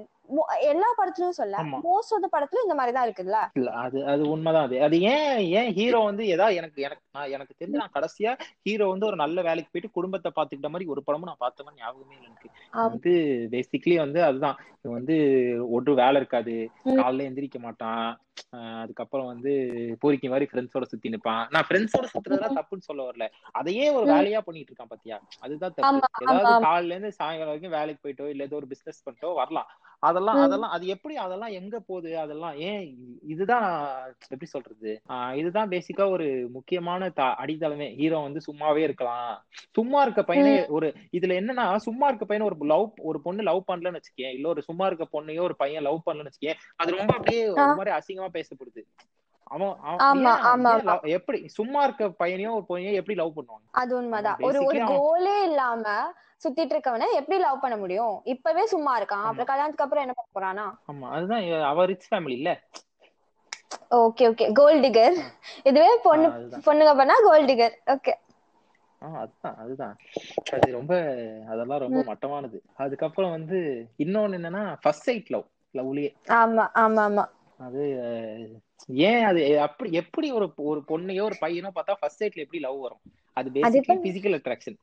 எல்லா படத்துலயும் சொல்ல. மோஸ்ட் ஆஃப் த படத்துல இந்த மாதிரி தான் இருக்குல்ல இல்ல அது அது உண்மைதான் அது அது ஏன் ஏன் ஹீரோ வந்து ஏதாவது எனக்கு எனக்கு நான் எனக்கு தெரிஞ்சு நான் கடைசியா ஹீரோ வந்து ஒரு நல்ல வேலைக்கு போயிட்டு குடும்பத்தை பாத்துக்கிட்ட மாதிரி ஒரு படமும் நான் பார்த்த மாதிரி ஞாபகமே இல்லை எனக்கு. வந்து பேசிக்கலி வந்து அதுதான் வந்து ஒரு வேலை இருக்காது. காலைல எந்திரிக்க மாட்டான் அதுக்கப்புறம் வந்து பூரிக்கு மாதிரி ஃப்ரெண்ட்ஸோட சுத்தி நிப்பான். நான் ஃப்ரெண்ட்ஸோட சுத்துறதெல்லாம் தப்புன்னு சொல்ல வரல. அதையே ஒரு. வேலையா பண்ணிட்டு இருக்கான் பாத்தியா? அதுதான் தப்பு. ஏதாவது. காலையில இருந்து சாயங்காலம் வரைக்கும் வேலைக்கு போயிட்டோ இல்ல ஏதோ ஒரு பிசினஸ் பண்ணிட்டோ வரலாம். அதெல்லாம். அதெல்லாம் அது எப்படி அதெல்லாம் எங்க போகுது? அதெல்லாம் ஏன் இதுதான் எப்படி சொல்றது? இதுதான் பேசிக்கா ஒரு முக்கியமான அடித்தளமே. ஹீரோ வந்து சும்மாவே இருக்கலாம். சும்மா இருக்க பையனே ஒரு இதுல என்னன்னா சும்மா இருக்க பையனை ஒரு லவ் ஒரு பொண்ணு லவ் பண்ணலன்னு வச்சுக்கேன். இல்ல ஒரு சும்மா இருக்க பொண்ணையோ ஒரு பையன் லவ் பண்ணலன்னு வச்சுக்கேன். அது ரொம்ப அப்படியே ஒரு மாதிரி அசிங்கமா பேசப்படுது. ஏன் love- எப்படி சும்மா இருக்க பையனையோ ஒரு பொண்ணையோ எப்படி லவ் பண்ணுவாங்க? அது உண்மைதான். ஒரு ஒரு கோலே இல்லாம சுத்திட்டு இருக்கவன எப்படி லவ் பண்ண முடியும்? இப்பவே சும்மா இருக்கான். அப்புறம் கல்யாணத்துக்கு அப்புறம் என்ன பண்ண போறானா? ஆமா. அதுதான் அவ ரிச் ஃபேமிலி இல்ல. ஓகே ஓகே கோல்ட் டிகர் இதுவே பொண்ணு பொண்ணுங்க பண்ணா கோல்ட் டிகர் ஓகே அதுதான் அதுதான். அது ரொம்ப அதெல்லாம் ரொம்ப மட்டமானது. அதுக்கப்புறம் வந்து இன்னொன்னு என்னன்னா ஃபர்ஸ்ட் சைட் லவ் லவ்லயே ஆமா ஆமா ஆமா. அது ஏன் அது அப்படி எப்படி ஒரு ஒரு பொண்ணையோ ஒரு பையனோ பார்த்தா ஃபர்ஸ்ட் சைட்ல எப்படி லவ் வரும்? அது பேசிக்கலி? பிசிக்கல் அட்ராக்ஷன்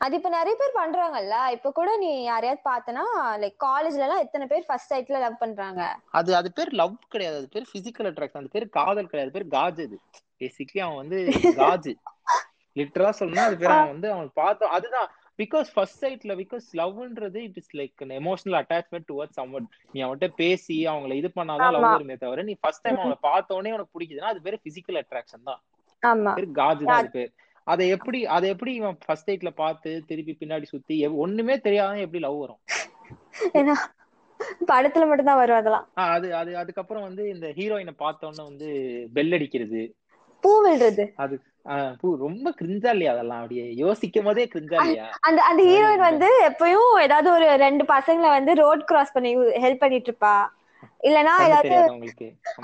அது இப்ப நிறைய பேர் பண்றாங்கல்ல? இப்ப கூட நீ யாரையாவது பார்த்தனா லைக் காலேஜ்ல எல்லாம் எத்தனை பேர் ஃபர்ஸ்ட் சைட்ல லவ் பண்றாங்க? அது அது பேர் லவ் கிடையாது. அது பேர் பிசிக்கல் அட்ராக்ஷன் அது பேர் காதல் கிடையாது. அது பேர் காஜ் அது. பேசிக்கலி அவன் வந்து காஜ். லிட்டரலா சொல்லணும்னா அது பேர் அவன் வந்து அவன் பார்த்தோம் அதுதான். பிகாஸ் ஃபர்ஸ்ட் சைட்ல because லவ்ன்றது it is like emotional attachment towards someone நீ அவன்கிட்ட பேசி அவங்கள இது பண்ணாதான் லவ். வருமே தவிர நீ ஃபர்ஸ்ட் டைம் அவங்கள உடனே உனக்கு பிடிக்குதுன்னா அது பேர் பிசிக்கல் அட்ராக்ஷன் தான். பேர் காஜ் தான் அது பேர். அதை எப்படி அதை எப்படி இவன் ஃபர்ஸ்ட் சைட்ல பார்த்து திருப்பி பின்னாடி சுத்தி ஒண்ணுமே தெரியாத எப்படி லவ் வரும்? படத்துல மட்டும் தான் வரும் அதெல்லாம். அது அது அதுக்கப்புறம் வந்து இந்த ஹீரோயினை பார்த்த உடனே வந்து பெல் அடிக்கிறது. பூ விழுறது அது பூ ரொம்ப கிரிஞ்சா இல்லையா அதெல்லாம். அப்படியே யோசிக்கும் போதே கிரிஞ்சா இல்லையா அந்த அந்த ஹீரோயின் வந்து எப்பயும் ஏதாவது ஒரு ரெண்டு பசங்களை வந்து ரோட் கிராஸ் பண்ணி ஹெல்ப் பண்ணிட்டு இருப்பா. இல்லனா ஏதாவது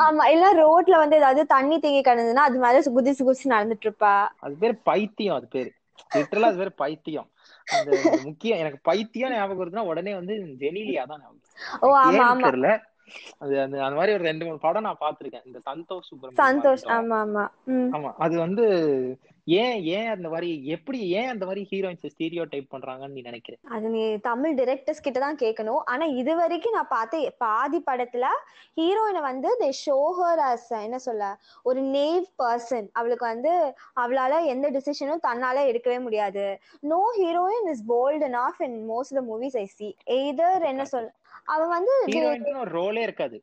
ஆமா. இல்ல ரோட்ல வந்து ஏதாவது தண்ணி தேங்கி கிடந்ததுன்னா அது மேல குதிச்சு குதிச்சு நடந்துட்டு இருப்பா. அது பேர் பைத்தியம் அது பேரு. லிட்டரலா அது பேர் பைத்தியம். அந்த முக்கியம் எனக்கு பைத்தியம் ஞாபகம் வருதுன்னா உடனே வந்து ஜெனிலியா தான் ஞாபகம் ஓ ஆமா ஆமா. அது அந்த அந்த மாதிரி ஒரு ரெண்டு மூணு படம் நான் பார்த்திருக்கேன். இந்த சந்தோஷ் சுப்ரமணியம் சந்தோஷ். ஆமா ஆமா. ஆமா. அது வந்து ஏன் ஏன் அந்த மாதிரி எப்படி ஏன் அந்த மாதிரி ஹீரோயின்ஸ் ஸ்டீரியோ டைப் பண்றாங்கன்னு நீ நினைக்கிறேன் அது நீ தமிழ் டிரெக்டர்ஸ் கிட்ட தான் கேட்கணும். ஆனா இது வரைக்கும் நான் பார்த்த பாதி படத்துல ஹீரோயினை வந்து தே ஷோஹர் அஸ் என்ன சொல்ல ஒரு நேவ் பர்சன் அவளுக்கு வந்து அவளால எந்த டிசிஷனும் தன்னால எடுக்கவே முடியாது. No heroine is bold in most of the movies I see. Either என்ன சொல் அவ வந்து ரோலே இருக்காது.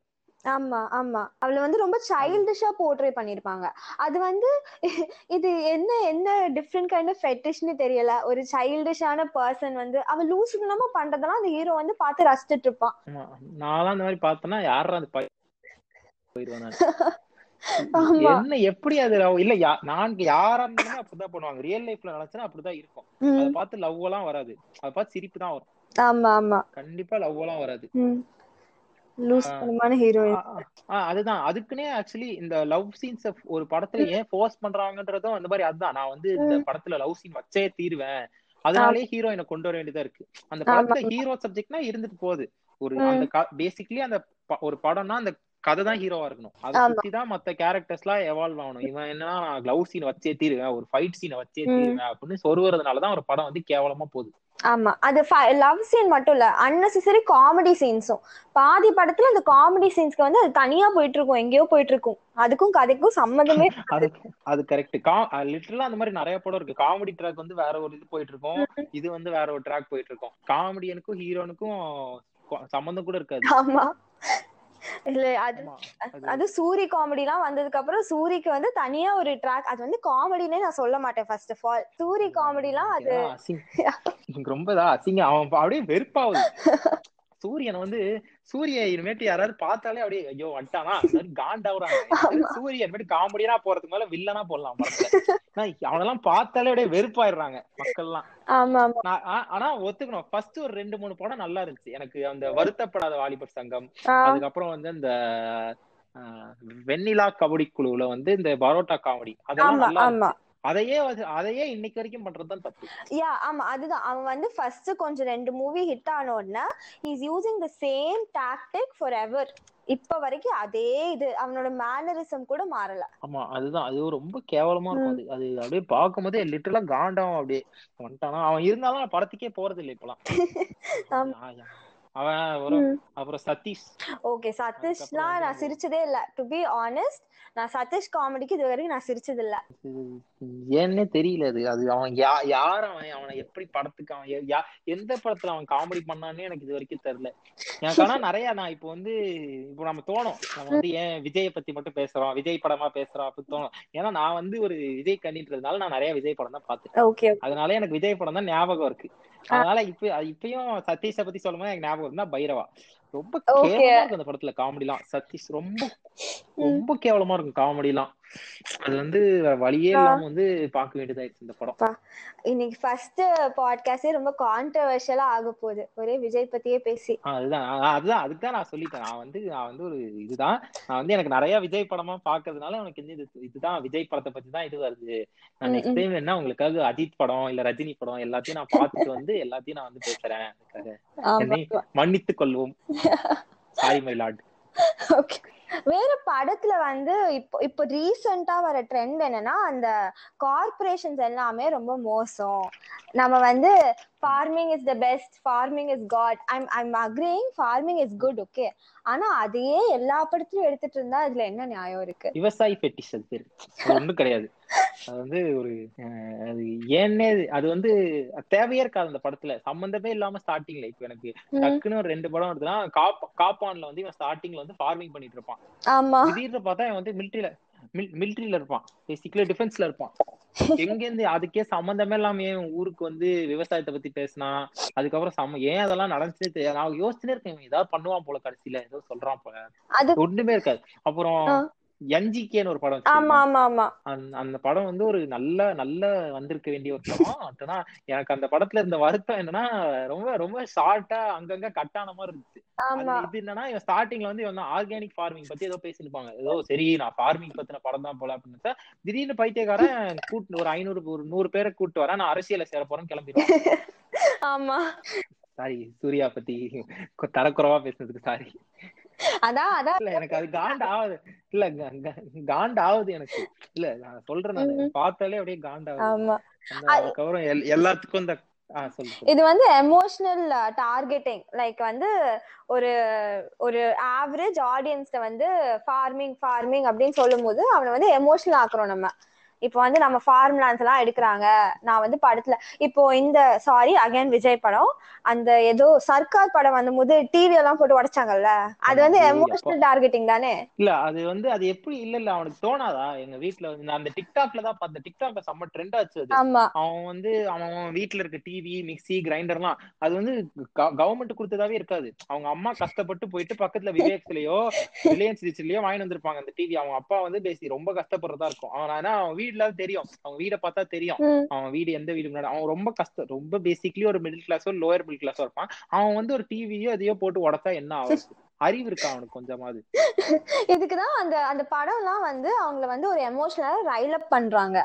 ஆமா ஆமா. அவள வந்து ரொம்ப சைல்டிஷா போர்ட்ரே பண்ணிருப்பாங்க. அது வந்து இது என்ன என்ன டிஃப்ரெண்ட் கைண்ட் ஆஃப் ஃபெட்டிஷ்னு தெரியல. ஒரு சைல்டிஷான பர்சன் வந்து அவ லூசுத்தனமா பண்றதெல்லாம் அந்த ஹீரோ வந்து பார்த்து ரசிச்சிட்டு இருப்பான். நான் அந்த மாதிரி பார்த்தேன்னா யாரா அந்த என்ன எப்படி அது? இல்ல நான் யாரா இருந்தாலுமே அப்படிதான் பண்ணுவாங்க. ரியல் லைஃப்ல நினைச்சா அப்படிதான் இருக்கும். அதை பார்த்து லவ் எல்லாம் வராது. அதை பார்த்து சிரிப்பு தான் வரும். ஆமா ஆமா. கண்டிப்பா லவ் எல்லாம் வராது. அதுதான். அதுக்குன்னே ஆக்சுவலி இந்த லவ் சீன்ஸ் ஒரு படத்துல ஏன் ஃபோர்ஸ் பண்றாங்கன்றதும் அந்த மாதிரி அதுதான். நான் வந்து இந்த படத்துல லவ் சீன் வச்சே தீருவேன். அதனாலே ஹீரோயினை கொண்டு வர வேண்டியதா இருக்கு. அந்த படத்துல ஹீரோ சப்ஜெக்ட்னா இருந்துட்டு போகுது. ஒரு அந்த பேசிக்கலி அந்த ஒரு படம்னா அந்த கதை தான் ஹீரோவா இருக்கணும். அதை. சுத்தி தான் மத்த கேரக்டர்ஸ் எல்லாம் எவால்வ் ஆகணும். இவன் என்னன்னா நான் லவ் சீன் வச்சே தீருவேன். ஒரு ஃபைட் சீனை வச்சே தீருவேன் அப்படின்னு சொருவுறதுனாலதான் ஒரு படம் வந்து கேவலமா போகுது. ஆமா. அது லவ் சீன் மட்டும் இல்ல அன்னெசரி காமெடி சீன்ஸும் பாதி படத்துல அந்த காமெடி சீன்ஸ்க்கு வந்து அது தனியா போயிட்டு இருக்கும் எங்கேயோ போயிட்டு இருக்கும் அதுக்கும் கதைக்கும் சம்மந்தமே அது அது கரெக்ட் லிட்டரலா அந்த மாதிரி நிறைய படம் இருக்கு. காமெடி ட்ராக் வந்து வேற ஒரு இது போயிட்டு இருக்கும் இது வந்து வேற ஒரு ட்ராக் போயிட்டு இருக்கும் காமெடியனுக்கும் ஹீரோனுக்கும் சம்பந்தம் கூட இருக்காது. ஆமா. இல்ல அது அது- அது சூரி காமெடிலாம் வந்ததுக்கு அப்புறம் சூரிக்கு வந்து தனியா ஒரு ட்ராக் அது வந்து காமெடினே நான் சொல்ல மாட்டேன் ஃபர்ஸ்ட் ஆஃப் ஆல் சூரி அது இதெல்லாம் அசிங்க எனக்கு ரொம்ப அசிங்க அவன் அப்படியே வெறுப்பாவுது சூரியன் வந்து சூரிய இனிமேட்டு யாராவது பார்த்தாலே அப்படியே ஐயோ வந்துட்டானா? அந்த காண்டாவுறாங்க. சூரியன் இனிமேட்டு காமெடியா போறதுக்கு மேல வில்லனா போடலாம் அவனெல்லாம் பார்த்தாலே அப்படியே வெறுப்பாயிடுறாங்க மக்கள்லாம். நான் ஆ- ஆனா ஒத்துக்கணும். ஃபர்ஸ்ட் ஒரு ரெண்டு மூணு படம் நல்லா இருந்துச்சு. எனக்கு அந்த வருத்தப்படாத வாலிபர் சங்கம். அதுக்கப்புறம் வந்து இந்த ஆஹ், வெண்ணிலா கபடி குழுவுல வந்து இந்த பரோட்டா காமெடி. அதெல்லாம் நல்லா. அதையே அதையே இன்னைக்கு வரைக்கும் பண்றதுதான் தப்பு. யா ஆமா அதுதான். அவன் வந்து ஃபர்ஸ்ட் கொஞ்சம் ரெண்டு மூவி ஹிட் ஆன உடனே is using the same tactic forever இப்ப வரைக்கும் அதே இது. அவனோட மேனரிசம் கூட மாறல. ஆமா அதுதான். அது ரொம்ப கேவலமா இருக்கும். அது அது அப்படியே பார்க்கும்போதே லிட்டரலா காண்டாவும் அப்படியே வந்துட்டானா. அவன் இருந்தாலும் படத்துக்கே போறது இல்லை இப்பெல்லாம். அவன் அப்புறம் சதீஷ். ஓகே அதுக்கப்புறம் நான் சிரிச்சதே இல்ல. டு பி ஆனஸ்ட் நான் சதீஷ் காமெடிக்கு இது வரைக்கும் நான் சிரிச்சது இல்ல. ஏன்னே தெரியல அது. அது அவன் யா யார் அவன்? அவனை எப்படி படத்துக்கு அவன் எந்த படத்துல அவன் காமெடி பண்ணான்னு எனக்கு இது வரைக்கும் தெரியல. எனக்கு ஆனா நிறைய நான் இப்போ வந்து இப்போ நம்ம தோணும். நம்ம வந்து ஏன் விஜயை பத்தி மட்டும் பேசுறோம்? விஜய் படமா பேசுறோம் அப்படின்னு தோணும். ஏன்னா நான் வந்து ஒரு விஜய் கண்ணின்றதுனால நான் நிறைய விஜய் படம் தான் ஓகே. அதனால எனக்கு விஜய் படம் தான் ஞாபகம் இருக்கு. அதனால இப்ப இப்பயும் சதீஷ பத்தி சொல்லும்போது எனக்கு ஞாபகம் இருந்தா பைரவா. ரொம்ப. கேவலமா இருக்கும் அந்த படத்துல காமெடி எல்லாம் சதீஷ் ரொம்ப ரொம்ப கேவலமா இருக்கும் காமெடி எல்லாம் அது வந்து வழியே இல்லாம வந்து பார்க்க வேண்டியதாயிருச்சு இந்த படம். இன்னைக்கு ஃபர்ஸ்ட் பாட்காஸ்டே ரொம்ப கான்ட்ரவர்ஷியலா ஆக போகுது. ஒரே விஜய் பத்தியே பேசி. அதுதான். அதுதான் அதுக்கு தான் நான் சொல்லிட்டேன். நான் வந்து நான் வந்து ஒரு இதுதான். நான் வந்து எனக்கு நிறைய விஜய் படமா பாக்குறதுனால எனக்கு இது இதுதான். விஜய் படத்தை பத்தி தான் இது வருது. நான் நெக்ஸ்ட் டைம் என்ன உங்களுக்காக அஜித் படம் இல்ல ரஜினி படம் எல்லாத்தையும் நான் பார்த்துட்டு வந்து எல்லாத்தையும் நான் வந்து பேசுறேன். மன்னித்துக் கொள்வோம். சாரி மை லார்ட் ஓகே வேற படத்துல வந்து இப்போ இப்போ ரீசெண்டா வர ட்ரெண்ட் என்னன்னா அந்த கார்பரேஷன்ஸ் எல்லாமே ரொம்ப மோசம். நம்ம வந்து farming is the best farming is god I'm I'm agreeing farming is good okay ஆனா அதையே எல்லா படத்துலயும் எடுத்துட்டு இருந்தா அதுல என்ன நியாயம் இருக்கு? விவசாயி ஃபெட்டிஷ் பேரு ஒண்ணும் கிடையாது. அது வந்து ஒரு அது ஏன்னே அது வந்து தேவையே இருக்காது அந்த படத்துல. சம்பந்தமே இல்லாம ஸ்டார்டிங்ல இப்ப எனக்கு டக்குன்னு ஒரு ரெண்டு படம் வருதுன்னா காப் காப்பான்ல வந்து இவன் ஸ்டார்டிங்ல வந்து ஃபார்மிங் பண்ணிட்டு இருப்பான். ஆமா. திடீர்னு பார்த்தா இவன் வந்து மிலிட்டரியில மிலிட்டரியில இருப்பான். பேசிக்கலி டிஃபென்ஸ்ல இருப்பான். எங்க இருந்து அதுக்கே சம்பந்தமே இல்லாம ஏன் ஊருக்கு வந்து விவசாயத்தை பத்தி பேசினா அதுக்கப்புறம் சம ஏன் அதெல்லாம் நடந்துச்சுன்னே தெரியாது. நான் யோசிச்சுனே இருக்கேன் ஏதாவது பண்ணுவான் போல கடைசியில. ஏதோ சொல்றான் போல. ஒண்ணுமே இருக்காது. அப்புறம். என்ஜிகேன்னு ஒரு படம் ஆமா? ஆமா ஆமா. அந்த- படம் வந்து ஒரு நல்ல நல்ல வந்திருக்க வேண்டிய ஒரு படம். ஆனா எனக்கு அந்த படத்துல இருந்த வருத்தம் என்னன்னா ரொம்ப ரொம்ப ஷார்ட்டா அங்கங்க கட் ஆன மாதிரி இருந்துச்சு. இது என்னன்னா இவன் ஸ்டார்டிங்ல வந்து இவன் ஆர்கானிக் ஃபார்மிங் பத்தி ஏதோ பேசிருப்பாங்க ஏதோ சரி நான் ஃபார்மிங் பத்தின படம் தான் போல அப்படின்னு திடீர்னு பைத்தியக்காரன் கூட்டு ஒரு ஐநூறு ஒரு நூறு பேரை கூட்டு வரேன். நான் அரசியல சேர போறேன்னு கிளம்பிடுவான். ஆமா. சாரி சூர்யா பத்தி தரக்குறைவா பேசுனதுக்கு சாரி அதான் அதான். இல்ல எனக்கு அது காண்ட் ஆகுது இல்ல காண்ட் ஆகுது எனக்கு. இல்ல நான் சொல்றேன் நானு. பார்த்தாலே அப்படியே காண்ட் ஆகுது ஆமா அதுக்கப்புறம் எல்- எல்லாத்துக்கும் இந்த. இது வந்து எமோஷனல் டார்கெட்டிங் லைக் வந்து ஒரு ஒரு ஆவரேஜ் ஆடியன்ஸ்ட வந்து ஃபார்மிங் ஃபார்மிங் அப்படின்னு சொல்லும்போது அவனை வந்து எமோஷனல் ஆக்குறோம் நம்ம. இப்போ வந்து நம்ம ஃபார்முலான்ஸ் எல்லாம் எடுக்கிறாங்க. நான் வந்து படத்துல இப்போ இந்த சாரி அகைன் விஜய் படம் அந்த ஏதோ சர்க்கார் படம் வந்தபோது டிவி எல்லாம் போட்டு உடைச்சாங்கல்ல? அது வந்து எமோஷனல் டார்கெட்டிங் தானே? இல்ல அது வந்து அது எப்படி இல்ல இல்ல அவனுக்கு தோணாதா? எங்க வீட்ல வந்து நான் அந்த டிக்டாக்ல தான் பார்த்தேன் டிக்டாக்ல செம்ம ட்ரெண்ட் ஆச்சு ஆமா. அவன் வந்து அவன் வீட்ல இருக்க டிவி மிக்ஸி கிரைண்டர்லாம் அது வந்து கவர்மெண்ட் கொடுத்ததாவே இருக்காது. அவங்க அம்மா கஷ்டப்பட்டு போயிட்டு பக்கத்துல விவேக்ஸ்லயோ ரிலையன்ஸ் ரிச்லயோ வாங்கி வந்திருப்பாங்க அந்த டிவி அவங்க அப்பா வந்து பேசி ரொம்ப கஷ்டப்படுறதா இருக்கும். அவன் ஆனா அவன் வீட்ல தெரியும். அவங்க வீட பார்த்தா தெரியும். அவன் வீடு எந்த வீடு முன்னாடி. அவன் ரொம்ப கஷ்டம். ரொம்ப பேசிக்லி ஒரு மிடில் கிளாஸோ லோயர் மிடில் கிளாஸோ இருப்பான். அவன் வந்து ஒரு டிவியோ எதையோ போட்டு உடச்சா என்ன ஆகும்? அறிவு இருக்கா அவனுக்கு கொஞ்சமாவது? இதுக்குதான் அந்த அந்த படம்லாம் வந்து அவங்கள வந்து ஒரு எமோஷனலா ரைல் அப் பண்றாங்க.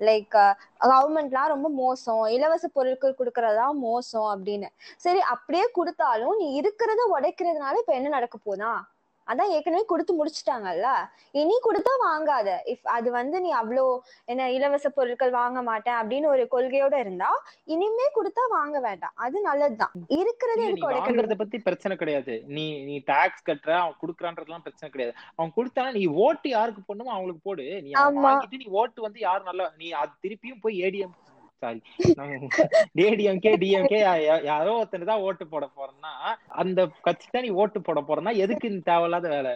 லைக் கவர்மெண்ட்லாம் ரொம்ப மோசம். இலவச பொருட்கள் கொடுக்கறதா மோசம் அப்படின்னு. சரி அப்படியே கொடுத்தாலும் நீ இருக்கிறத உடைக்கிறதுனால இப்ப என்ன நடக்க போதா அதான் ஏற்கனவே கொடுத்து முடிச்சிட்டாங்கல்ல? இனி கொடுத்தா வாங்காத. இஃப் அது வந்து நீ அவ்வளோ என்ன இலவச பொருட்கள் வாங்க மாட்டேன் அப்படின்னு ஒரு கொள்கையோட இருந்தா இனிமே கொடுத்தா வாங்க வேண்டாம். அது நல்லதுதான். இருக்கிறதே வாங்குறத பத்தி பிரச்சனை கிடையாது. நீ நீ டாக்ஸ் கட்டுற அவன் குடுக்கறான்றதுலாம் பிரச்சனை கிடையாது. அவன் கொடுத்தானா நீ ஓட்டு யாருக்கு போடணுமோ அவங்களுக்கு போடு. நீ. வாங்கிட்டு நீ ஓட்டு வந்து யாரு நல்லா நீ அது திருப்பியும் போய் ஏடிஎம் சாரி ஏடிஎம்கே டிஎம்கே யாரோ ஒருத்தர் தான் ஓட்டு போட போறேன்னா அந்த கட்சி தான் நீ ஓட்டு போட போறேன்னா எதுக்கு இந்த தேவையில்லாத வேலை?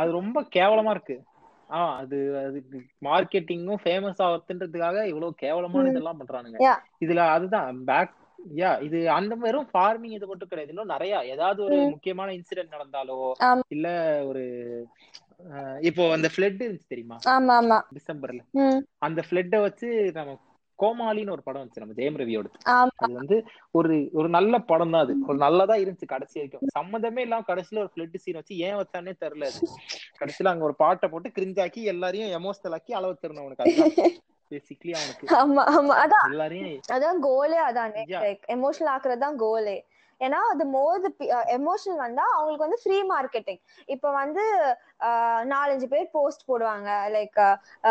அது ரொம்ப கேவலமா இருக்கு. ஆஹ் அது அதுக்கு மார்க்கெட்டிங்கும் ஃபேமஸ் ஆகுறதுன்றதுக்காக இவ்வளவு கேவலமான இதெல்லாம் பண்றானுங்க. இதுல அதுதான் பேக் யா இது அந்த வெறும் ஃபார்மிங் இது மட்டும் கிடையாது. இன்னும் நிறைய ஏதாவது ஒரு. முக்கியமான இன்சிடென்ட் நடந்தாலோ. இல்ல ஒரு இப்போ அந்த ஃபிளட் இருந்துச்சு தெரியுமா? ஆமா ஆமா. டிசம்பர்ல. அந்த ஃபிளட்டை வச்சு நம்ம கோமாளின்னு ஒரு படம் வந்துச்சு நம்ம ஜெயம் ரவியோட. அது வந்து ஒரு ஒரு நல்ல படம் தான் அது. ஒரு நல்லதா இருந்துச்சு கடைசி வரைக்கும். சம்மந்தமே இல்லாம கடைசியில ஒரு ஃபிளட் சீன் வச்சு ஏன் வச்சானே தெரியல அது. கடைசியில அங்க ஒரு பாட்டை போட்டு கிரிஞ்சாக்கி எல்லாரையும் எமோஷனல் ஆக்கி அளவு தரணும் அவனுக்கு. அதுதான் பேசிக்கலி அவனுக்கு. ஆமா ஆமா. அதான். எல்லாரையும் அதான் கோலே அதானே. எமோஷனல் ஆக்குறது தான் கோலே ஏன்னா அது மோர் எமோஷனல் வந்தா அவங்களுக்கு வந்து ஃப்ரீ மார்க்கெட்டிங் இப்ப வந்து அஹ், நாலஞ்சு பேர் போஸ்ட் போடுவாங்க. லைக்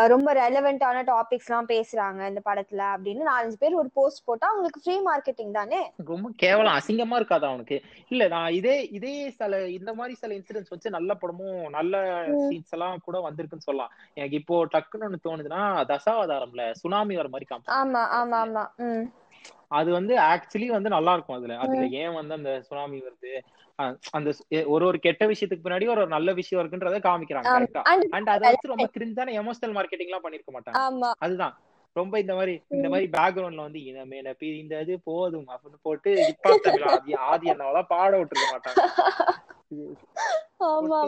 ரொம்ப ரெலவெண்டான டாபிக்ஸ் எல்லாம் பேசுறாங்க இந்த படத்துல அப்படின்னு. நாலஞ்சு பேர் ஒரு போஸ்ட் போட்டா அவங்களுக்கு ஃப்ரீ மார்க்கெட்டிங் தானே? ரொம்ப கேவலம். அசிங்கமா இருக்காது அவனுக்கு. இல்ல நான் இதே இதே சில இந்த மாதிரி சில இன்சிடென்ட்ஸ் வச்சு நல்ல படமும் நல்ல. சீன்ஸ் எல்லாம் கூட வந்திருக்குன்னு சொல்லலாம். எனக்கு இப்போ டக்குன்னு ஒண்ணு தோணுதுன்னா தசாவதாரம்ல சுனாமி வர மாதிரி காமிச்சாங்க ஆமா ஆமா ஆமா. உம் அது வந்து ஆக்சுவலி வந்து நல்லா இருக்கும் அதுல. அதுல ஏன் வந்து அந்த சுனாமி வருது? அந்த ஒரு ஒரு கெட்ட விஷயத்துக்கு பின்னாடி ஒரு ஒரு நல்ல விஷயம் இருக்குன்றத காமிக்கிறாங்க. கரெக்டா And- அண்ட் அதை வச்சு ரொம்ப கிரிஞ்சான எமோஷனல் மார்க்கெட்டிங் எல்லாம் பண்ணிருக்க மாட்டாங்க. அதுதான். ரொம்ப இந்த மாதிரி இந்த மாதிரி பேக்ரவுண்ட்ல வந்து இனமேல பிரிந்தது போதும் அப்படின்னு போட்டு இப்பா ஆதி ஆதி என்னவெல்லாம் பாட விட்டுருக்க மாட்டாங்க.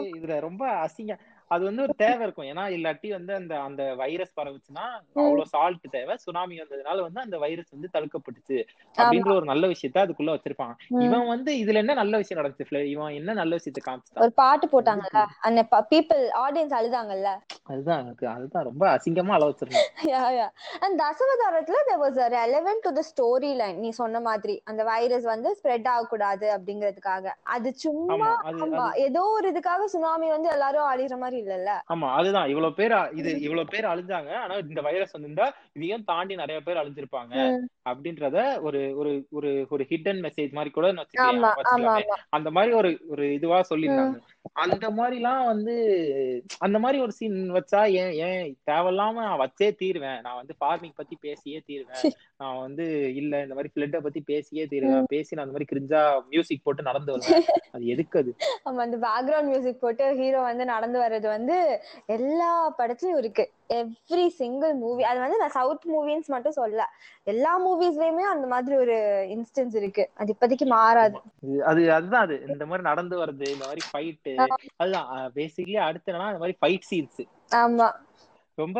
இது இதுல ரொம்ப அசிங்க அது வந்து ஒரு தேவை இருக்கும். ஏன்னா இல்லாட்டி வந்து அந்த அந்த வைரஸ் பரவுச்சுன்னா அவ்வளவு சால்ட் தேவை. சுனாமி வந்ததுனால வந்து அந்த வைரஸ் வந்து தடுக்கப்பட்டுச்சு. அப்படின்ற ஒரு நல்ல விஷயத்த அதுக்குள்ள வச்சிருப்பாங்க. இவன் வந்து இதுல என்ன நல்ல விஷயம் நடந்துச்சு இவன் என்ன நல்ல விஷயத்த காமிச்சிட்டான்? ஒரு பாட்டு போட்டாங்கல்ல அந்த பீப்புள் ஆடியன்ஸ் அழுதாங்கல்ல அதுதான் எனக்கு அதுதான் ரொம்ப அசிங்கமா அளவு யா அண்ட் தசவதாரத்துல was a relevant to the story line. நீ சொன்ன மாதிரி அந்த வைரஸ் வந்து ஸ்ப்ரெட் ஆகக்கூடாது அப்படிங்கிறதுக்காக. அது சும்மா ஆமா ஏதோ ஒரு இதுக்காக சுனாமி வந்து எல்லாரும் அழிகிற மாதிரி இல்லல்ல? ஆமா அதுதான். இவ்வளவு பேர் இது இவ்வளவு பேர் அழிஞ்சாங்க. ஆனா இந்த வைரஸ் வந்திருந்தா இதையும் தாண்டி நிறைய பேர் அழிஞ்சிருப்பாங்க. அப்படின்றத ஒரு ஒரு ஒரு ஒரு ஹிடன் மெசேஜ் மாதிரி கூட அந்த மாதிரி ஒரு ஒரு இதுவா சொல்லியிருந்தாங்க. அந்த மாதிரிலாம் வந்து அந்த மாதிரி ஒரு சீன் வச்சா ஏன் ஏன் தேவையில்லாம நான் வச்சே தீருவேன். நான் வந்து ஃபார்மிங் பத்தி பேசியே தீருவேன். நான் வந்து இல்ல இந்த மாதிரி பிளட்ட பத்தி பேசியே தீருவேன். பேசி நான் அந்த மாதிரி கிரிஞ்சா மியூசிக் போட்டு நடந்து வருவேன். அது எதுக்கு அது? ஆமா அந்த பேக்ரவுண்ட் மியூசிக் போட்டு ஹீரோ வந்து நடந்து வர்றது வந்து எல்லா படத்துலயும் இருக்கு. எவ்ரி சிங்கிள் மூவி அது வந்து நான் சவுத் மூவிஸ் மட்டும் சொல்ல எல்லா மூவிஸ்லயுமே அந்த மாதிரி ஒரு இன்ஸ்டன்ஸ் இருக்கு. அது இப்போதைக்கு மாறாது. அது அதுதான் அது. இந்த மாதிரி நடந்து வருது இந்த மாதிரி ஃபைட்டு அதுதான். பேசிக்கலி அடுத்து என்னன்னா இந்த மாதிரி ஃபைட் சீன்ஸ் ஆமா. ரொம்ப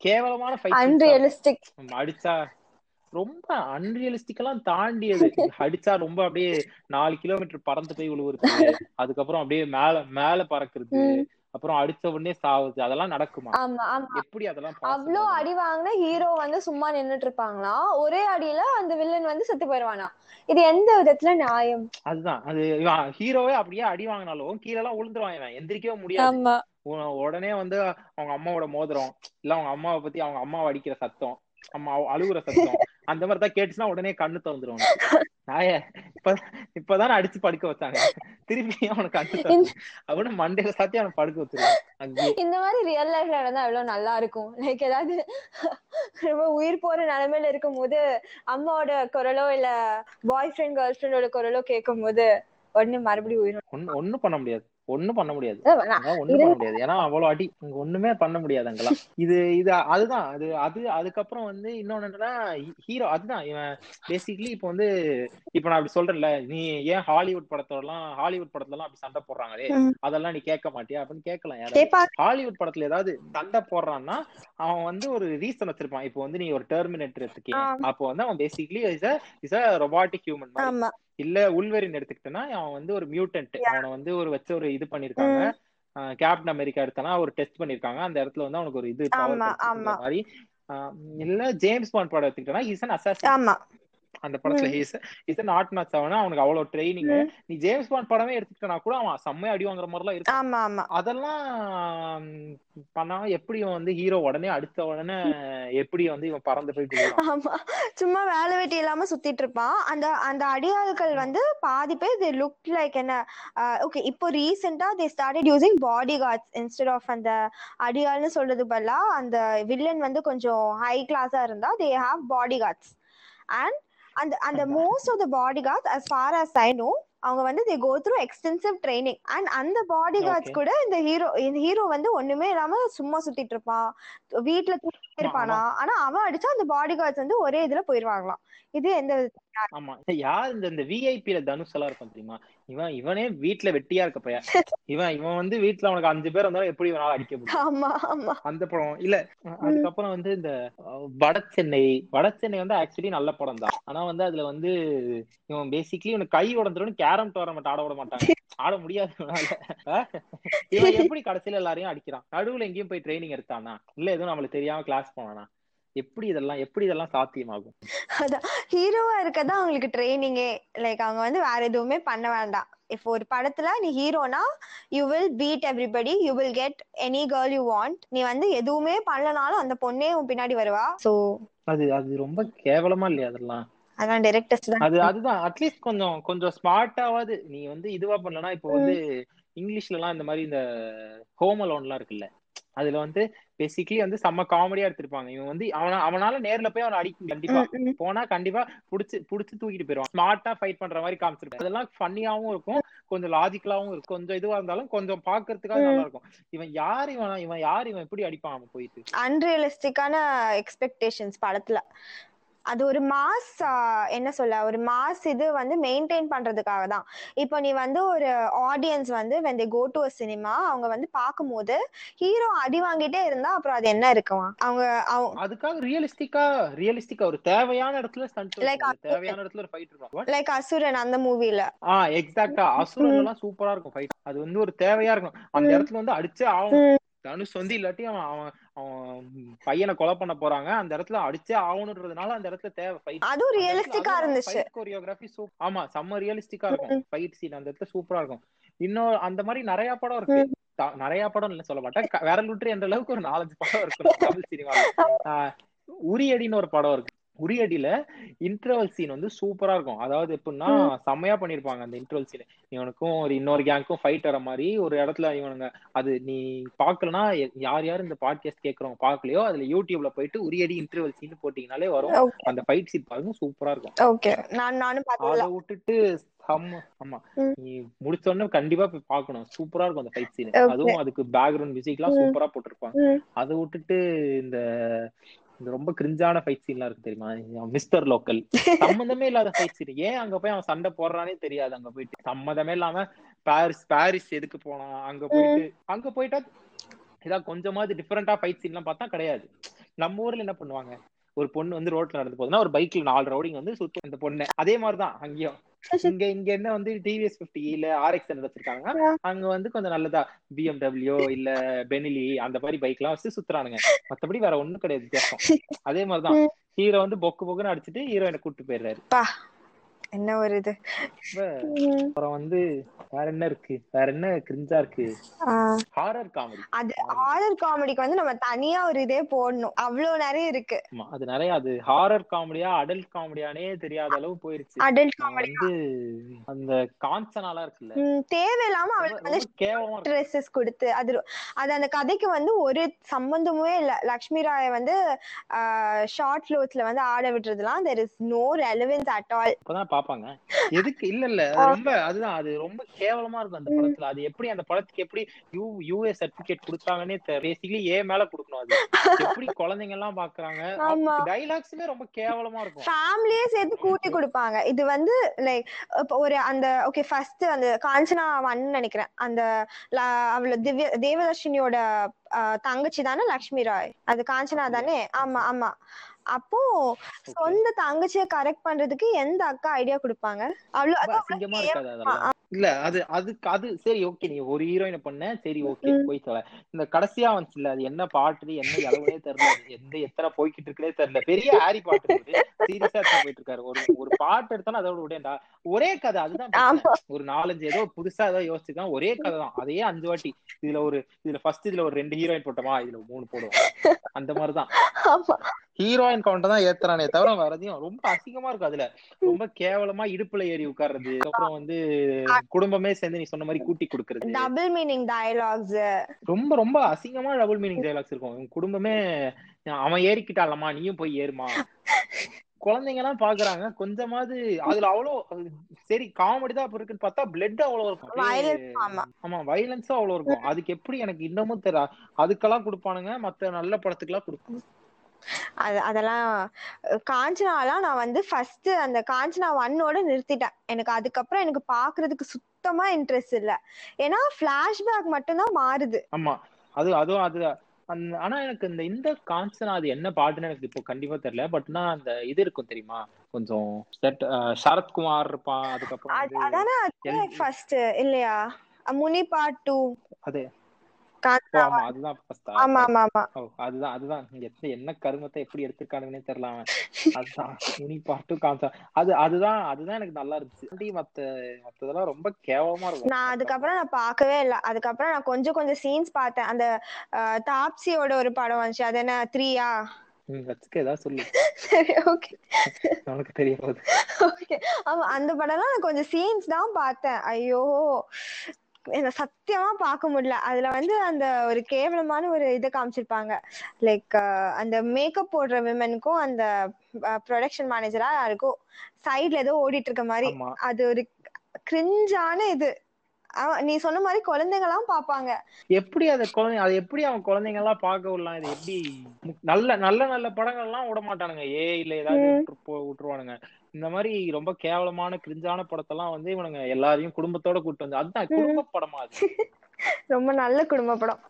கேவலமான ஃபைட் அன்ரியலிஸ்டிக் அடிச்சா ரொம்ப அன்ரியலிஸ்டிக்கெல்லாம் தாண்டியது. அடிச்சா ரொம்ப அப்படியே நாலு கிலோமீட்டர் பறந்து போய் விழுவுறது அதுக்கப்புறம் அப்படியே மேல மேல பறக்குறது. அப்புறம் அடிச்ச உடனே சாவுது. அதெல்லாம் நடக்குமா? எப்படி அதெல்லாம் அவ்வளோ அடி வாங்கின ஹீரோ வந்து சும்மா நின்னுட்டு இருப்பாங்களாம் ஒரே அடியில அந்த வில்லன் வந்து செத்து போயிருவானா? இது எந்த விதத்துல நியாயம்? அதுதான். அது ஹீரோவே அப்படியே அடி வாங்கினாலும் கீழே எல்லாம் விழுந்துருவான் இவன். எந்திரிக்கவே முடியாது. உடனே வந்து அவங்க அம்மாவோட மோதிரம் இல்ல அவங்க அம்மாவை பத்தி அவங்க அம்மாவை அடிக்கிற சத்தம் அம்மா அழுகுற சத்தம் அந்த மாதிரி தான் கேட்டுச்சுன்னா உடனே கண்ணு திறந்துரும். நாய இப்ப இப்பதான் அடிச்சு படுக்க வச்சாங்க. திருப்பி அவனுக்கு திறந்து அவனு மண்டையில சாத்தி அவனை படுக்க வச்சிருவான் அங்கேயே இந்த மாதிரி ரியல் லைஃப்ல நடந்தா எவ்வளவு நல்லா இருக்கும்? லைக் ஏதாவது ரொம்ப உயிர் போற நிலைமையில இருக்கும் போது அம்மாவோட குரலோ இல்ல பாய் ஃப்ரெண்ட் கேர்ள் ஃப்ரெண்டோட குரலோ கேட்கும் போது உடனே மறுபடியும் உயிர் ஒண்ணு ஒண்ணும் பண்ண முடியாது. ஒண்ணும் பண்ண முடியாது. ஒண்ணும் பண்ண முடியாது. ஏன்னா அவ்வளவு அடி. இங்க ஒண்ணுமே பண்ண முடியாது அங்கெல்லாம். இது இது அதுதான். அது அது அதுக்கப்புறம் வந்து இன்னொன்னு என்னன்னா ஹீரோ அதுதான். இவன் பேசிக்கலி இப்போ வந்து இப்போ நான் அப்படி சொல்றேன்ல நீ ஏன் ஹாலிவுட் படத்தெல்லாம் ஹாலிவுட் படத்துல எல்லாம் அப்படி சண்டை போடுறாங்களே. அதெல்லாம் நீ கேட்க மாட்டியா? அப்படின்னு கேட்கலாம் கேட்பாங்க ஹாலிவுட் படத்துல ஏதாவது சண்டை போடுறான்னா அவன் வந்து ஒரு ரீசன் வச்சிருப்பான். இப்போ வந்து நீ ஒரு டெர்மினேட்டர் எடுத்துக்கேன். ஆ. அப்போ வந்து அவன் basically is is a robotic human இல்ல உள்வெரின் எடுத்துக்கிட்டனா அவன் வந்து ஒரு மியூட்டன்ட் அவனை வந்து ஒரு வச்சு ஒரு இது பண்ணிருக்காங்க. கேப்டன் அமெரிக்கா எடுத்தனா ஒரு டெஸ்ட் பண்ணிருக்காங்க. அந்த இடத்துல வந்து அவனுக்கு ஒரு இது. மாதிரி. இல்ல ஜேம்ஸ் பாண்ட் படம் எடுத்துக்கிட்டனா இஸ் அன் அசாசின் அந்த படத்துல இஸ் இஸ் நாட் மேட்ச் அவனா? அவனுக்கு அவ்வளவு ட்ரைனிங். நீ ஜேம்ஸ் பாண்ட் படமே எடுத்துக்கிட்டனா கூட அவன் செம்மையா அடி வாங்குற மாதிரி எல்லாம் இருக்கு ஆமா ஆமா. அதெல்லாம் பண்ணா எப்படி இவன் வந்து ஹீரோ உடனே அடுத்த உடனே எப்படி வந்து இவன் பறந்து போயிட்டு? ஆமா. சும்மா வேலை வெட்டி இல்லாம சுத்திட்டு இருப்பான். அந்த அந்த அடியாட்கள் வந்து பாதி பேர் தே லுக் லைக் என்ன ஓகே இப்போ ரீசெண்டா they started using bodyguards instead of அந்த அடியாள்னு சொல்றது பதிலா அந்த வில்லன் வந்து கொஞ்சம் ஹை கிளாஸா இருந்தா they have bodyguards and அந்த அந்த most of the bodyguards as far as I know அவங்க வந்து they go through extensive training and அந்த பாடி கார்ட்ஸ். கூட இந்த ஹீரோ இந்த ஹீரோ வந்து ஒண்ணுமே இல்லாம சும்மா சுத்திட்டு இருப்பான். வீட்டுல தூங்கிட்டே இருப்பானா? ஆனா அவன் அடிச்சா அந்த பாடி கார்ட்ஸ் வந்து ஒரே இதுல போயிருவாங்களாம். இது எந்த ஆமா. யார் இந்த இந்த விஐபில தனுஷ் எல்லாம் இருக்கும் தெரியுமா? இவன் இவனே வீட்டுல வெட்டியா இருக்க பையன். இவன் இவன் வந்து வீட்டுல அவனுக்கு அஞ்சு பேர் வந்தாலும் எப்படி இவனால அடிக்க முடியும். அந்த படம். இல்ல அதுக்கப்புறம் வந்து இந்த வட சென்னை. வட சென்னை வந்து ஆக்சுவலி நல்ல படம் தான். ஆனா வந்து அதுல வந்து இவன் பேசிக்கலி இவனுக்கு கை உடந்துரும் கேரம் டோர்னமெண்ட் ஆட விட மாட்டாங்க ஆட முடியாது இவன் எப்படி கடைசியில எல்லாரையும் அடிக்கிறான்? நடுவுல எங்கேயும் போய் ட்ரைனிங் எடுத்தானா? இல்ல எதுவும் நம்மளுக்கு தெரியாம கிளாஸ் போனானா? எப்படி இதெல்லாம் எப்படி இதெல்லாம் சாத்தியமாகும்? அதான். ஹீரோவா இருக்கதான் அவங்களுக்கு ட்ரைனிங்கே லைக் அவங்க வந்து வேற எதுவுமே பண்ண வேண்டாம். இப்போ ஒரு படத்துல நீ ஹீரோனா you will beat everybody you will get any girl you want நீ வந்து எதுவுமே பண்ணலனாலும் அந்த பொண்ணே உன் பின்னாடி வருவா. சோ அது அது ரொம்ப கேவலமா இல்லையா அதெல்லாம்? அதான் டைரக்டர்ஸ் தான். அது அதுதான். அட்லீஸ்ட் கொஞ்சம் கொஞ்சம் ஸ்மார்ட்டாவது நீ வந்து இதுவா பண்ணலனா இப்போ வந்து இங்கிலீஷ்ல எல்லாம் இந்த மாதிரி இந்த ஹோம் அலோன்லாம் இருக்குல்ல அதுல வந்து பேசிக்கலி வந்து செம்ம காமெடியா எடுத்திருப்பாங்க. இவன் வந்து அவன அவனால நேர்ல போய் அவனை அடிக்கும் கண்டிப்பா. போனா கண்டிப்பா புடிச்சு புடிச்சு தூக்கிட்டு போயிருவான். ஸ்மார்ட்டா ஃபைட் பண்ற மாதிரி காமிச்சிருப்பாங்க அதெல்லாம் ஃபன்னியாவும் இருக்கும். கொஞ்சம் லாஜிக்கலாவும் இருக்கும். கொஞ்சம் இதுவா இருந்தாலும் கொஞ்சம் பாக்குறதுக்காக நல்லா இருக்கும் இவன் யார் இவன் இவன் யார் இவன் எப்படி அடிப்பான் அவன் போயிட்டு? அன்ரியலிஸ்டிக்கான எக்ஸ்பெக்டேஷன்ஸ் படத்துல. அது ஒரு மாஸ் என்ன சொல்ல ஒரு மாஸ் இது வந்து மெயின்டைன் பண்றதுக்காக தான் இப்போ நீ வந்து ஒரு ஆடியன்ஸ் வந்து they go to a cinema அவங்க வந்து பார்க்கும்போது ஹீரோ அடி வாங்கிட்டே இருந்தா அப்புறம் அது என்ன இருக்குமா? அவங்க அதுக்காக ரியலிஸ்டிக்கா ரியலிஸ்டிக்கா ஒரு தேவையான இடத்துல ஸ்டண்ட் Like தேவையான இடத்துல ஒரு ஃபைட் இருக்கும். லைக் அசுரன் அந்த மூவில ஆ எக்ஸாக்ட்டா அசுரன் எல்லாம் சூப்பரா இருக்கும் ஃபைட் அது வந்து ஒரு தேவையா இருக்கும். அந்த இடத்துல வந்து அடிச்சே ஆகும் தனுஷ் வந்து இல்லாட்டி அவன் அவன் அவன் பையனை கொலை பண்ண போறாங்க. அந்த இடத்துல அடிச்சே ஆகணுன்றதுனால அந்த இடத்துல தேவை ஃபைட் அதுவும் ரியலிஸ்டிக்கா இருந்துச்சு. கோரியோகிராஃபி ஆமா செம்ம ரியலிஸ்டிக்கா இருக்கும். ஃபைட் சீன் அந்த இடத்துல சூப்பரா இருக்கும். இன்னும் அந்த மாதிரி நிறைய படம் இருக்கு. நிறைய படம் இல்ல சொல்ல மாட்டேன். விரல் விட்டு என்ற அளவுக்கு ஒரு நாலஞ்சு படம் இருக்கும். தமிழ் சினிமால. உரியடின்னு ஒரு படம் இருக்கு. உரியடியில இன்டர்வல் சீன் வந்து சூப்பரா இருக்கும். அதாவது எப்படின்னா செம்மையா பண்ணிருப்பாங்க அந்த இன்டர்வல் சீன் இவனுக்கும் ஒரு இன்னொரு கேங்க்கும் ஃபைட் வர மாதிரி ஒரு இடத்துல இவனுங்க அது நீ பாக்கலனா யார் யார் இந்த பாட்காஸ்ட் கேக்குறவங்க பாக்கலையோ அதுல யூடியூப்ல போயிட்டு உரியடி இன்டர்வல் சீன் போட்டீங்கனாலே வரும். அந்த ஃபைட் சீன் பாருங்க சூப்பரா இருக்கும். ஓகே நான் நானும் அதை விட்டுட்டு ஆமா. ம். நீ முடிச்ச உடனே கண்டிப்பா போய் பார்க்கணும். சூப்பரா இருக்கும் அந்த ஃபைட் சீன். அதுவும் அதுக்கு பேக்ரவுண்ட் மியூசிக் எல்லாம். சூப்பரா போட்டிருப்பாங்க. அதை விட்டுட்டு இந்த இந்த ரொம்ப கிரிஞ்சான ஃபைட் சீன்லாம் இருக்கு தெரியுமா? மிஸ்டர் லோக்கல் சம்மந்தமே இல்லாத ஃபைட் சீன் ஏன் அங்க போய் அவன் சண்டை போடுறானே தெரியாது. அங்க போயிட்டு சம்மந்தமே இல்லாம பாரிஸ் பாரிஸ் எதுக்கு போனான்? அங்க போயிட்டு அங்க போயிட்டா ஏதாவது கொஞ்சமாவது டிஃப்ரெண்டா ஃபைட் சீன்லாம் பார்த்தா கிடையாது. நம்ம ஊர்ல என்ன பண்ணுவாங்க? ஒரு பொண்ணு வந்து ரோட்ல நடந்து போகுதுன்னா ஒரு பைக்ல நாலு ரவுடிங் வந்து சுத்தும் அந்த பொண்ணு. அதே மாதிரிதான் அங்கேயும். இங்க இங்க என்ன வந்து டிவிஎஸ் பிப்டி இல்ல ஆர்எக்ஸ் வச்சிருக்காங்க. அங்க வந்து கொஞ்சம் நல்லதா. பிஎம்டபிள்யூ இல்ல பெனிலி அந்த மாதிரி பைக் எல்லாம் வச்சு சுத்துறானுங்க. மத்தபடி வேற ஒண்ணும் கிடையாது வித்தியாசம். அதே மாதிரிதான். ஹீரோ வந்து பொக்கு பொக்குன்னு அடிச்சுட்டு ஹீரோயினை கூட்டு போயிடுறாரு. என்ன ஒரு இது? அப்புறம் வந்து வேற என்ன இருக்கு? வேற என்ன கிரிஞ்சா இருக்கு? ஹாரர் காமெடி அது ஹாரர் காமெடிக்கு வந்து நம்ம தனியா ஒரு இதே போடணும். அவ்வளவு நிறைய இருக்கு. அது நிறைய அது ஹாரர் காமெடியா அடல்ட் காமெடியானே தெரியாத அளவு போயிருச்சு. அடல்ட் காமெடி வந்து அந்த காஞ்சனாலாம் இருக்குல்ல. தேவையில்லாம அவளுக்கு வந்து கேவலமா ட்ரெஸ்ஸஸ் கொடுத்து அது அது அந்த கதைக்கு வந்து ஒரு சம்பந்தமுமே இல்ல. லக்ஷ்மி ராய வந்து ஷார்ட் க்ளோத்ஸ்ல வந்து ஆட விட்டுறதுலாம் there is no relevance at all பாப்பாங்க. எதுக்கு? இல்ல இல்ல. ரொம்ப அதுதான். அது ரொம்ப கேவலமா இருக்கும் அந்த படத்துல. அது எப்படி அந்த படத்துக்கு எப்படி யூ யூஏ சர்டிபிகேட் கொடுத்தாங்கன்னே பேசிக்கலி ஏ மேல கொடுக்கணும் அது. எப்படி குழந்தைங்க எல்லாம் பாக்குறாங்க. டைலாக்ஸுமே ரொம்ப கேவலமா இருக்கும். ஃபேமிலியே சேர்த்து கூட்டி கொடுப்பாங்க. இது வந்து லைக் ஒரு அந்த ஓகே ஃபர்ஸ்ட் அந்த காஞ்சனா ஒன் நினைக்கிறேன். அந்த அவள திவ்ய தேவதர்ஷினியோட தங்கச்சி தானே லக்ஷ்மி ராய்? அது காஞ்சனா தானே? ஆமா ஆமா. அப்போ சொந்த தங்கச்சிய கரெக்ட் பண்றதுக்கு எந்த அக்கா ஐடியா கொடுப்பாங்க? அவ்வளவு ரொம்ப அசிங்கமா இருக்காது அதெல்லாம். இல்ல அது அதுக்கு அது சரி ஓகே நீ ஒரு ஹீரோயினை பண்ண சரி ஓகே போய் சொல்ல. இந்த கடைசியா வந்துச்சுல அது என்ன பாட்டு என்ன அளவுனே தெரியல. எந்த எத்தனை போய்கிட்டு இருக்குனே தெரியல. பெரிய ஹாரி பாட்டு இருக்கு சீரியஸா போயிட்டு இருக்காரு. ஒரு ஒரு பாட்டு எடுத்தாலும் அதோட விடேன்டா ஒரே கதை அதுதான். ஒரு நாலஞ்சு ஏதோ புதுசா ஏதோ யோசிச்சுக்கலாம். ஒரே கதை தான். அதையே அஞ்சு வாட்டி. இதுல ஒரு இதுல ஃபர்ஸ்ட் இதுல ஒரு ரெண்டு ஹீரோயின் போட்டோமா? இதுல மூணு போடுவோம். அந்த மாதிரிதான். ஆமா. ஹீரோயின் கவுண்ட தான் ஏத்துறானே தவிர வேற எதையும் ரொம்ப அசிங்கமா இருக்கும் அதுல. ரொம்ப கேவலமா இடுப்புல ஏறி உட்கார்றது. அப்புறம் வந்து குடும்பமே சேர்ந்து நீ சொன்ன மாதிரி கூட்டி கொடுக்கறது. டபுள் மீனிங் டயலாக்ஸ் ரொம்ப ரொம்ப அசிங்கமா டபுள் மீனிங் டைலாக்ஸ் இருக்கும். குடும்பமே அவன் ஏறிக்கிட்டாலம்மா நீயும் போய் ஏறுமா. குழந்தைங்க எல்லாம் பாக்குறாங்க. கொஞ்சமாவது அதுல அவ்வளவு சரி காமெடி தான் அப்ப இருக்குன்னு பார்த்தா பிளட் அவ்வளவு இருக்கும். ஆமா. வயலன்ஸும் அவ்வளவு இருக்கும். அதுக்கு எப்படி எனக்கு இன்னமும் தெரியல அதுக்கெல்லாம் கொடுப்பானுங்க. மத்த நல்ல படத்துக்கெல்லாம் கொடுப்பாங்க. அது அதெல்லாம் காஞ்சனாலாம் நான் வந்து ஃபர்ஸ்ட் அந்த காஞ்சனா ஒன்னோட நிறுத்திட்டேன். எனக்கு அதுக்கப்புறம் எனக்கு பாக்குறதுக்கு சுத்தமா இன்ட்ரெஸ்ட் இல்ல. ஏன்னா பிளாஷ்பேக் மட்டும்தான் மாறுது. ஆமா. அது அதுவும் அது ஆனா எனக்கு இந்த இந்த கான்சனா அது என்ன பாட்டுன்னு எனக்கு இப்போ கண்டிப்பா தெரியல. பட்னா அந்த இது இருக்கும் தெரியுமா? கொஞ்சம் சரத்குமார் இருப்பான். அதுக்கப்புறம் அதானே ஃபர்ஸ்ட் இல்லையா? முனி பார்ட் டூ அது ஆமா அதுதான்? ஆமா ஆமா ஆமா. அதுதான் அதுதான். இங்க எத்த- என்ன கருமத்தை எப்படி எடுத்திருக்கானுங்கன்னே தெரியல அவன். அதுதான். காமிச்சா. அது அதுதான் அதுதான் எனக்கு நல்லா இருந்துச்சு. மத்த மத்ததெல்லாம் ரொம்ப கேவலமா இருக்கும். நான் அதுக்கப்புறம் நான் பார்க்கவே இல்லை. அதுக்கப்புறம் நான் கொஞ்சம் கொஞ்சம் சீன்ஸ் பார்த்தேன். அந்த தாப்சியோட ஒரு படம் வந்துச்சு. அது என்ன த்ரீயா வச்சுக்க ஏதாவது சொல்லு. சரி ஓகே உனக்கு தெரிய போகுது. ஓகே ஆமா அந்த படம்லாம் நான் கொஞ்சம் சீன்ஸ் தான் பார்த்தேன். ஐயோ. என்ன சத்தியமா பார்க்க முடியல. அதுல வந்து அந்த ஒரு கேவலமான ஒரு இதை காமிச்சிருப்பாங்க. லைக் அந்த மேக்கப் போடுற விமனுக்கும் அந்த ப்ரொடக்ஷன் மேனேஜரா யாருக்கும் சைடுல ஏதோ ஓடிட்டு இருக்க மாதிரி. அது ஒரு கிரிஞ்சான இது. நீ சொன்ன மாதிரி குழந்தைங்க எல்லாம் பாப்பாங்க எப்படி அத குழந்தை அது எப்படி அவன் குழந்தைங்க எல்லாம் பார்க்க விடலாம்? இது எப்படி? நல்ல நல்ல நல்ல படங்கள் எல்லாம் விட மாட்டானுங்க. ஏ இல்ல ஏதாவது விட்டுருவானுங்க. இந்த மாதிரி ரொம்ப கேவலமான கிரிஞ்சான படத்தெல்லாம் வந்து இவனுங்க எல்லாரையும் குடும்பத்தோட கூட்டு வந்து அதுதான் குடும்ப படமா அது. ரொம்ப நல்ல குடும்ப படம்.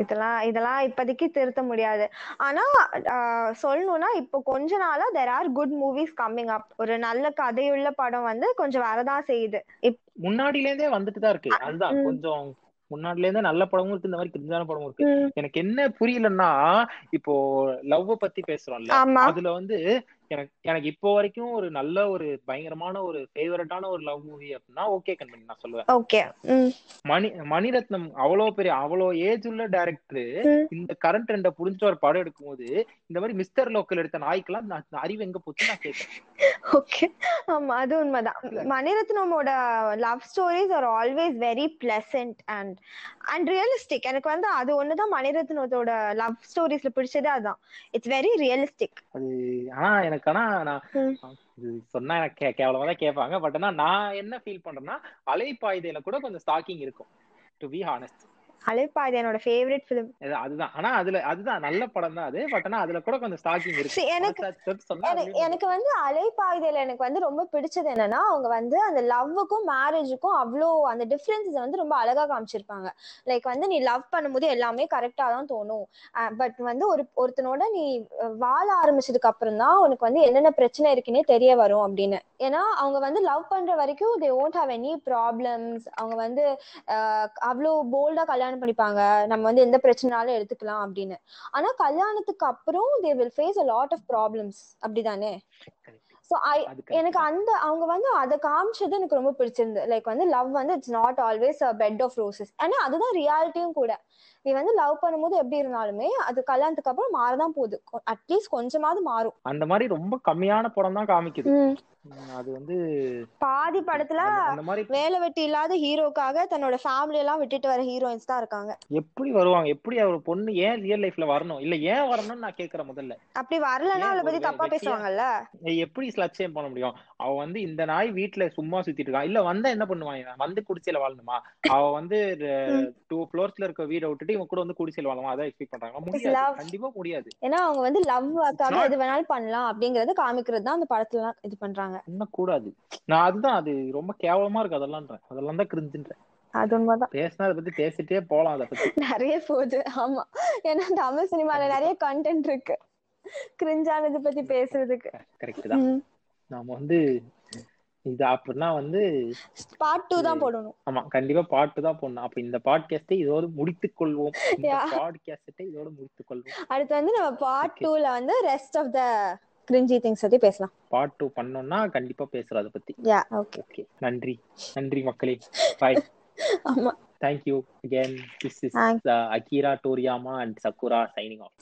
இதெல்லாம் இதெல்லாம் இப்போதைக்கு திருத்த முடியாது. ஆனா சொல்லணும்னா இப்போ கொஞ்ச நாளா there are good movies coming up ஒரு நல்ல கதையுள்ள படம் வந்து கொஞ்சம் வரதான் செய்யுது. முன்னாடில இருந்தே வந்துட்டு தான் இருக்கு. அதுதான் கொஞ்சம் முன்னாடில இருந்தே நல்ல படமும் இருக்கு இந்த மாதிரி கிரிஞ்சான படமும் இருக்கு. எனக்கு என்ன புரியலன்னா இப்போ லவ் பத்தி பேசுறோம்ல அதுல வந்து எனக்கு எனக்கு இப்போ வரைக்கும் ஒரு நல்ல ஒரு பயங்கரமான ஒரு ஃபேவரட்டான ஒரு லவ் மூவி அப்படின்னா ஓகே கண்மணி நான் சொல்லுவேன். ஓகே மணி மணிரத்னம் அவ்வளவு பெரிய அவ்வளவு ஏஜ் உள்ள டைரக்டர். இந்த கரண்ட் ட்ரெண்ட புரிஞ்சுட்டு ஒரு படம் எடுக்கும்போது இந்த மாதிரி மிஸ்டர் லோக்கல் எடுத்த நாய்க்கெல்லாம் நான் அறிவு எங்க போச்சு நான் கேட்கறேன் ஓகே ஆமா அது உண்மைதான். மணிரத்னமோட love stories are always very pleasant and and realistic எனக்கு வந்து அது ஒண்ணுதான் மணிரத்னத்தோட லவ் ஸ்டோரிஸ்ல பிடிச்சதே அதான். இட்ஸ் வெரி ரியலிஸ்டிக் அது ஆனா எனக்கு ஆனா நான் ம். இது சொன்னா எனக்கு கேவலமா தான் கேட்பாங்க பட் ஆனா நான் என்ன ஃபீல் பண்றேன்னா அலைப்பாய்தையில கூட கொஞ்சம் ஸ்டாக்கிங் இருக்கும் டு பி ஹானஸ்ட் அலைப்பாயுதே என்னோட ஃபேவரட் ஃபிலிம் அது- அதுதான். ஆனா அதுல அதுதான் நல்ல படம் தான் அது. பட் ஆனா அதுல கூட கொஞ்சம் ஸ்டாக்கிங் இருக்கு. எனக்கு- எனக்கு வந்து அலைப்பாயுதையில எனக்கு வந்து ரொம்ப பிடிச்சது என்னன்னா அவங்க வந்து அந்த லவ்வுக்கும் மேரேஜுக்கும் அவ்வளோ அந்த டிஃப்ரென்ஸஸ் வந்து ரொம்ப அழகா காமிச்சிருப்பாங்க. லைக் வந்து நீ லவ் பண்ணும்போது எல்லாமே கரெக்டா தான் தோணும். பட் வந்து ஒரு ஒருத்தனோட நீ வாழ ஆரம்பிச்சதுக்கு அப்புறம் தான் உனக்கு வந்து என்னென்ன பிரச்சனை இருக்குன்னே தெரிய வரும் அப்படின்னு. ஏன்னா அவங்க வந்து லவ் பண்ற வரைக்கும் they won't have any problems அவங்க வந்து அவ்வளோ போல்டா கல்யாணம் பண்ணிப்பாங்க. நம்ம வந்து எந்த பிரச்சனைனாலும் எடுத்துக்கலாம் அப்படின்னு. ஆனா கல்யாணத்துக்கு அப்புறம் they will face a lot of problems அப்படிதானே. ஸோ ஐ எனக்கு. அந்த அவங்க வந்து அதை காமிச்சது எனக்கு ரொம்ப பிடிச்சிருந்து லைக் வந்து லவ் வந்து it's not always a bed of roses ஆனா அதுதான் ரியாலிட்டியும் கூட. நீ வந்து லவ் பண்ணும்போது எப்படி இருந்தாலுமே அது கல்யாணத்துக்கு அப்புறம் மாறதான் போகுது. அட்லீஸ்ட் கொஞ்சமாவது மாறும். அந்த மாதிரி ரொம்ப கம்மியான படம் தான் காமிக்குது. அது வந்து பாதி படத்துல வேலை வெட்டி இல்லாத ஹீரோக்காக தன்னோட ஃபேமிலி எல்லாம் விட்டுட்டு வர ஹீரோயின்ஸ் தான் இருக்காங்க. எப்படி வருவாங்க? எப்படி ஒரு பொண்ணு ஏன் ரியல் லைஃப்ல வரணும்? இல்ல ஏன் வரணும்னு நான் கேக்குறேன் முதல்ல. அப்படி வரலன்னா அவளை பத்தி தப்பா பேசுவாங்கல்ல? எப்படி ஸ்லட்சியம் பண்ண முடியும்? அவ வந்து இந்த நாய் வீட்டுல சும்மா சுத்திட்டு இருக்கா? இல்ல வந்தா என்ன பண்ணுவான் இவன்? வந்து குடிசையில வாழணுமா? அவ வந்து டூ ஃப்ளோர்ஸ்ல இருக்க வீட விட்டுட்டு இவன் கூட வந்து குடிசையில வாழணுமா அதான் எக்ஸ்பெக்ட் பண்றாங்க. முடியாது. கண்டிப்பா முடியாது. ஏன்னா அவங்க வந்து லவ்க்காக not- எது வேணாலும் பண்ணலாம் அப்படிங்கறத காமிக்கிறது தான் அந்த படத்துல இது பண்றாங்க. பண்ணக்கூடாது. நான் அதுதான் அது ரொம்ப கேவலமா இருக்கு அதெல்லாம்ன்றேன். அதெல்லாம் தான் கிரிஞ்சுன்றேன் அது உண்மைதான். பேசினா அதை பத்தி பேசிட்டே போலாம் அதை பத்தி. நிறைய போகுது. ஆமா. ஏன்னா தமிழ் சினிமால நிறைய கண்டென்ட் இருக்கு. கிரிஞ்சானது பத்தி பேசுறதுக்கு. கரெக்ட் தான் நாம வந்து இது அப்படின்னா வந்து பார்ட் டூ தான் போடணும். ஆமா கண்டிப்பா பாட்டு தான் போடணும். அப்ப இந்த பாட்காஸ்டை இதோடு முடித்துக் கொள்வோம். இந்த. பாட்காஸ்டை இதோடு முடித்துக் கொள்வோம். அடுத்து வந்து நம்ம பார்ட். டூல வந்து rest of the cringy things பத்தி பேசலாம். பார்ட் டூ பண்ணோம்னா கண்டிப்பா பேசுறோம் அதை பத்தி. யா ஓகே ஓகே நன்றி. நன்றி மக்களே. பாய் ஆமா. Thank you again this is Akira Toriyama and Sakura signing off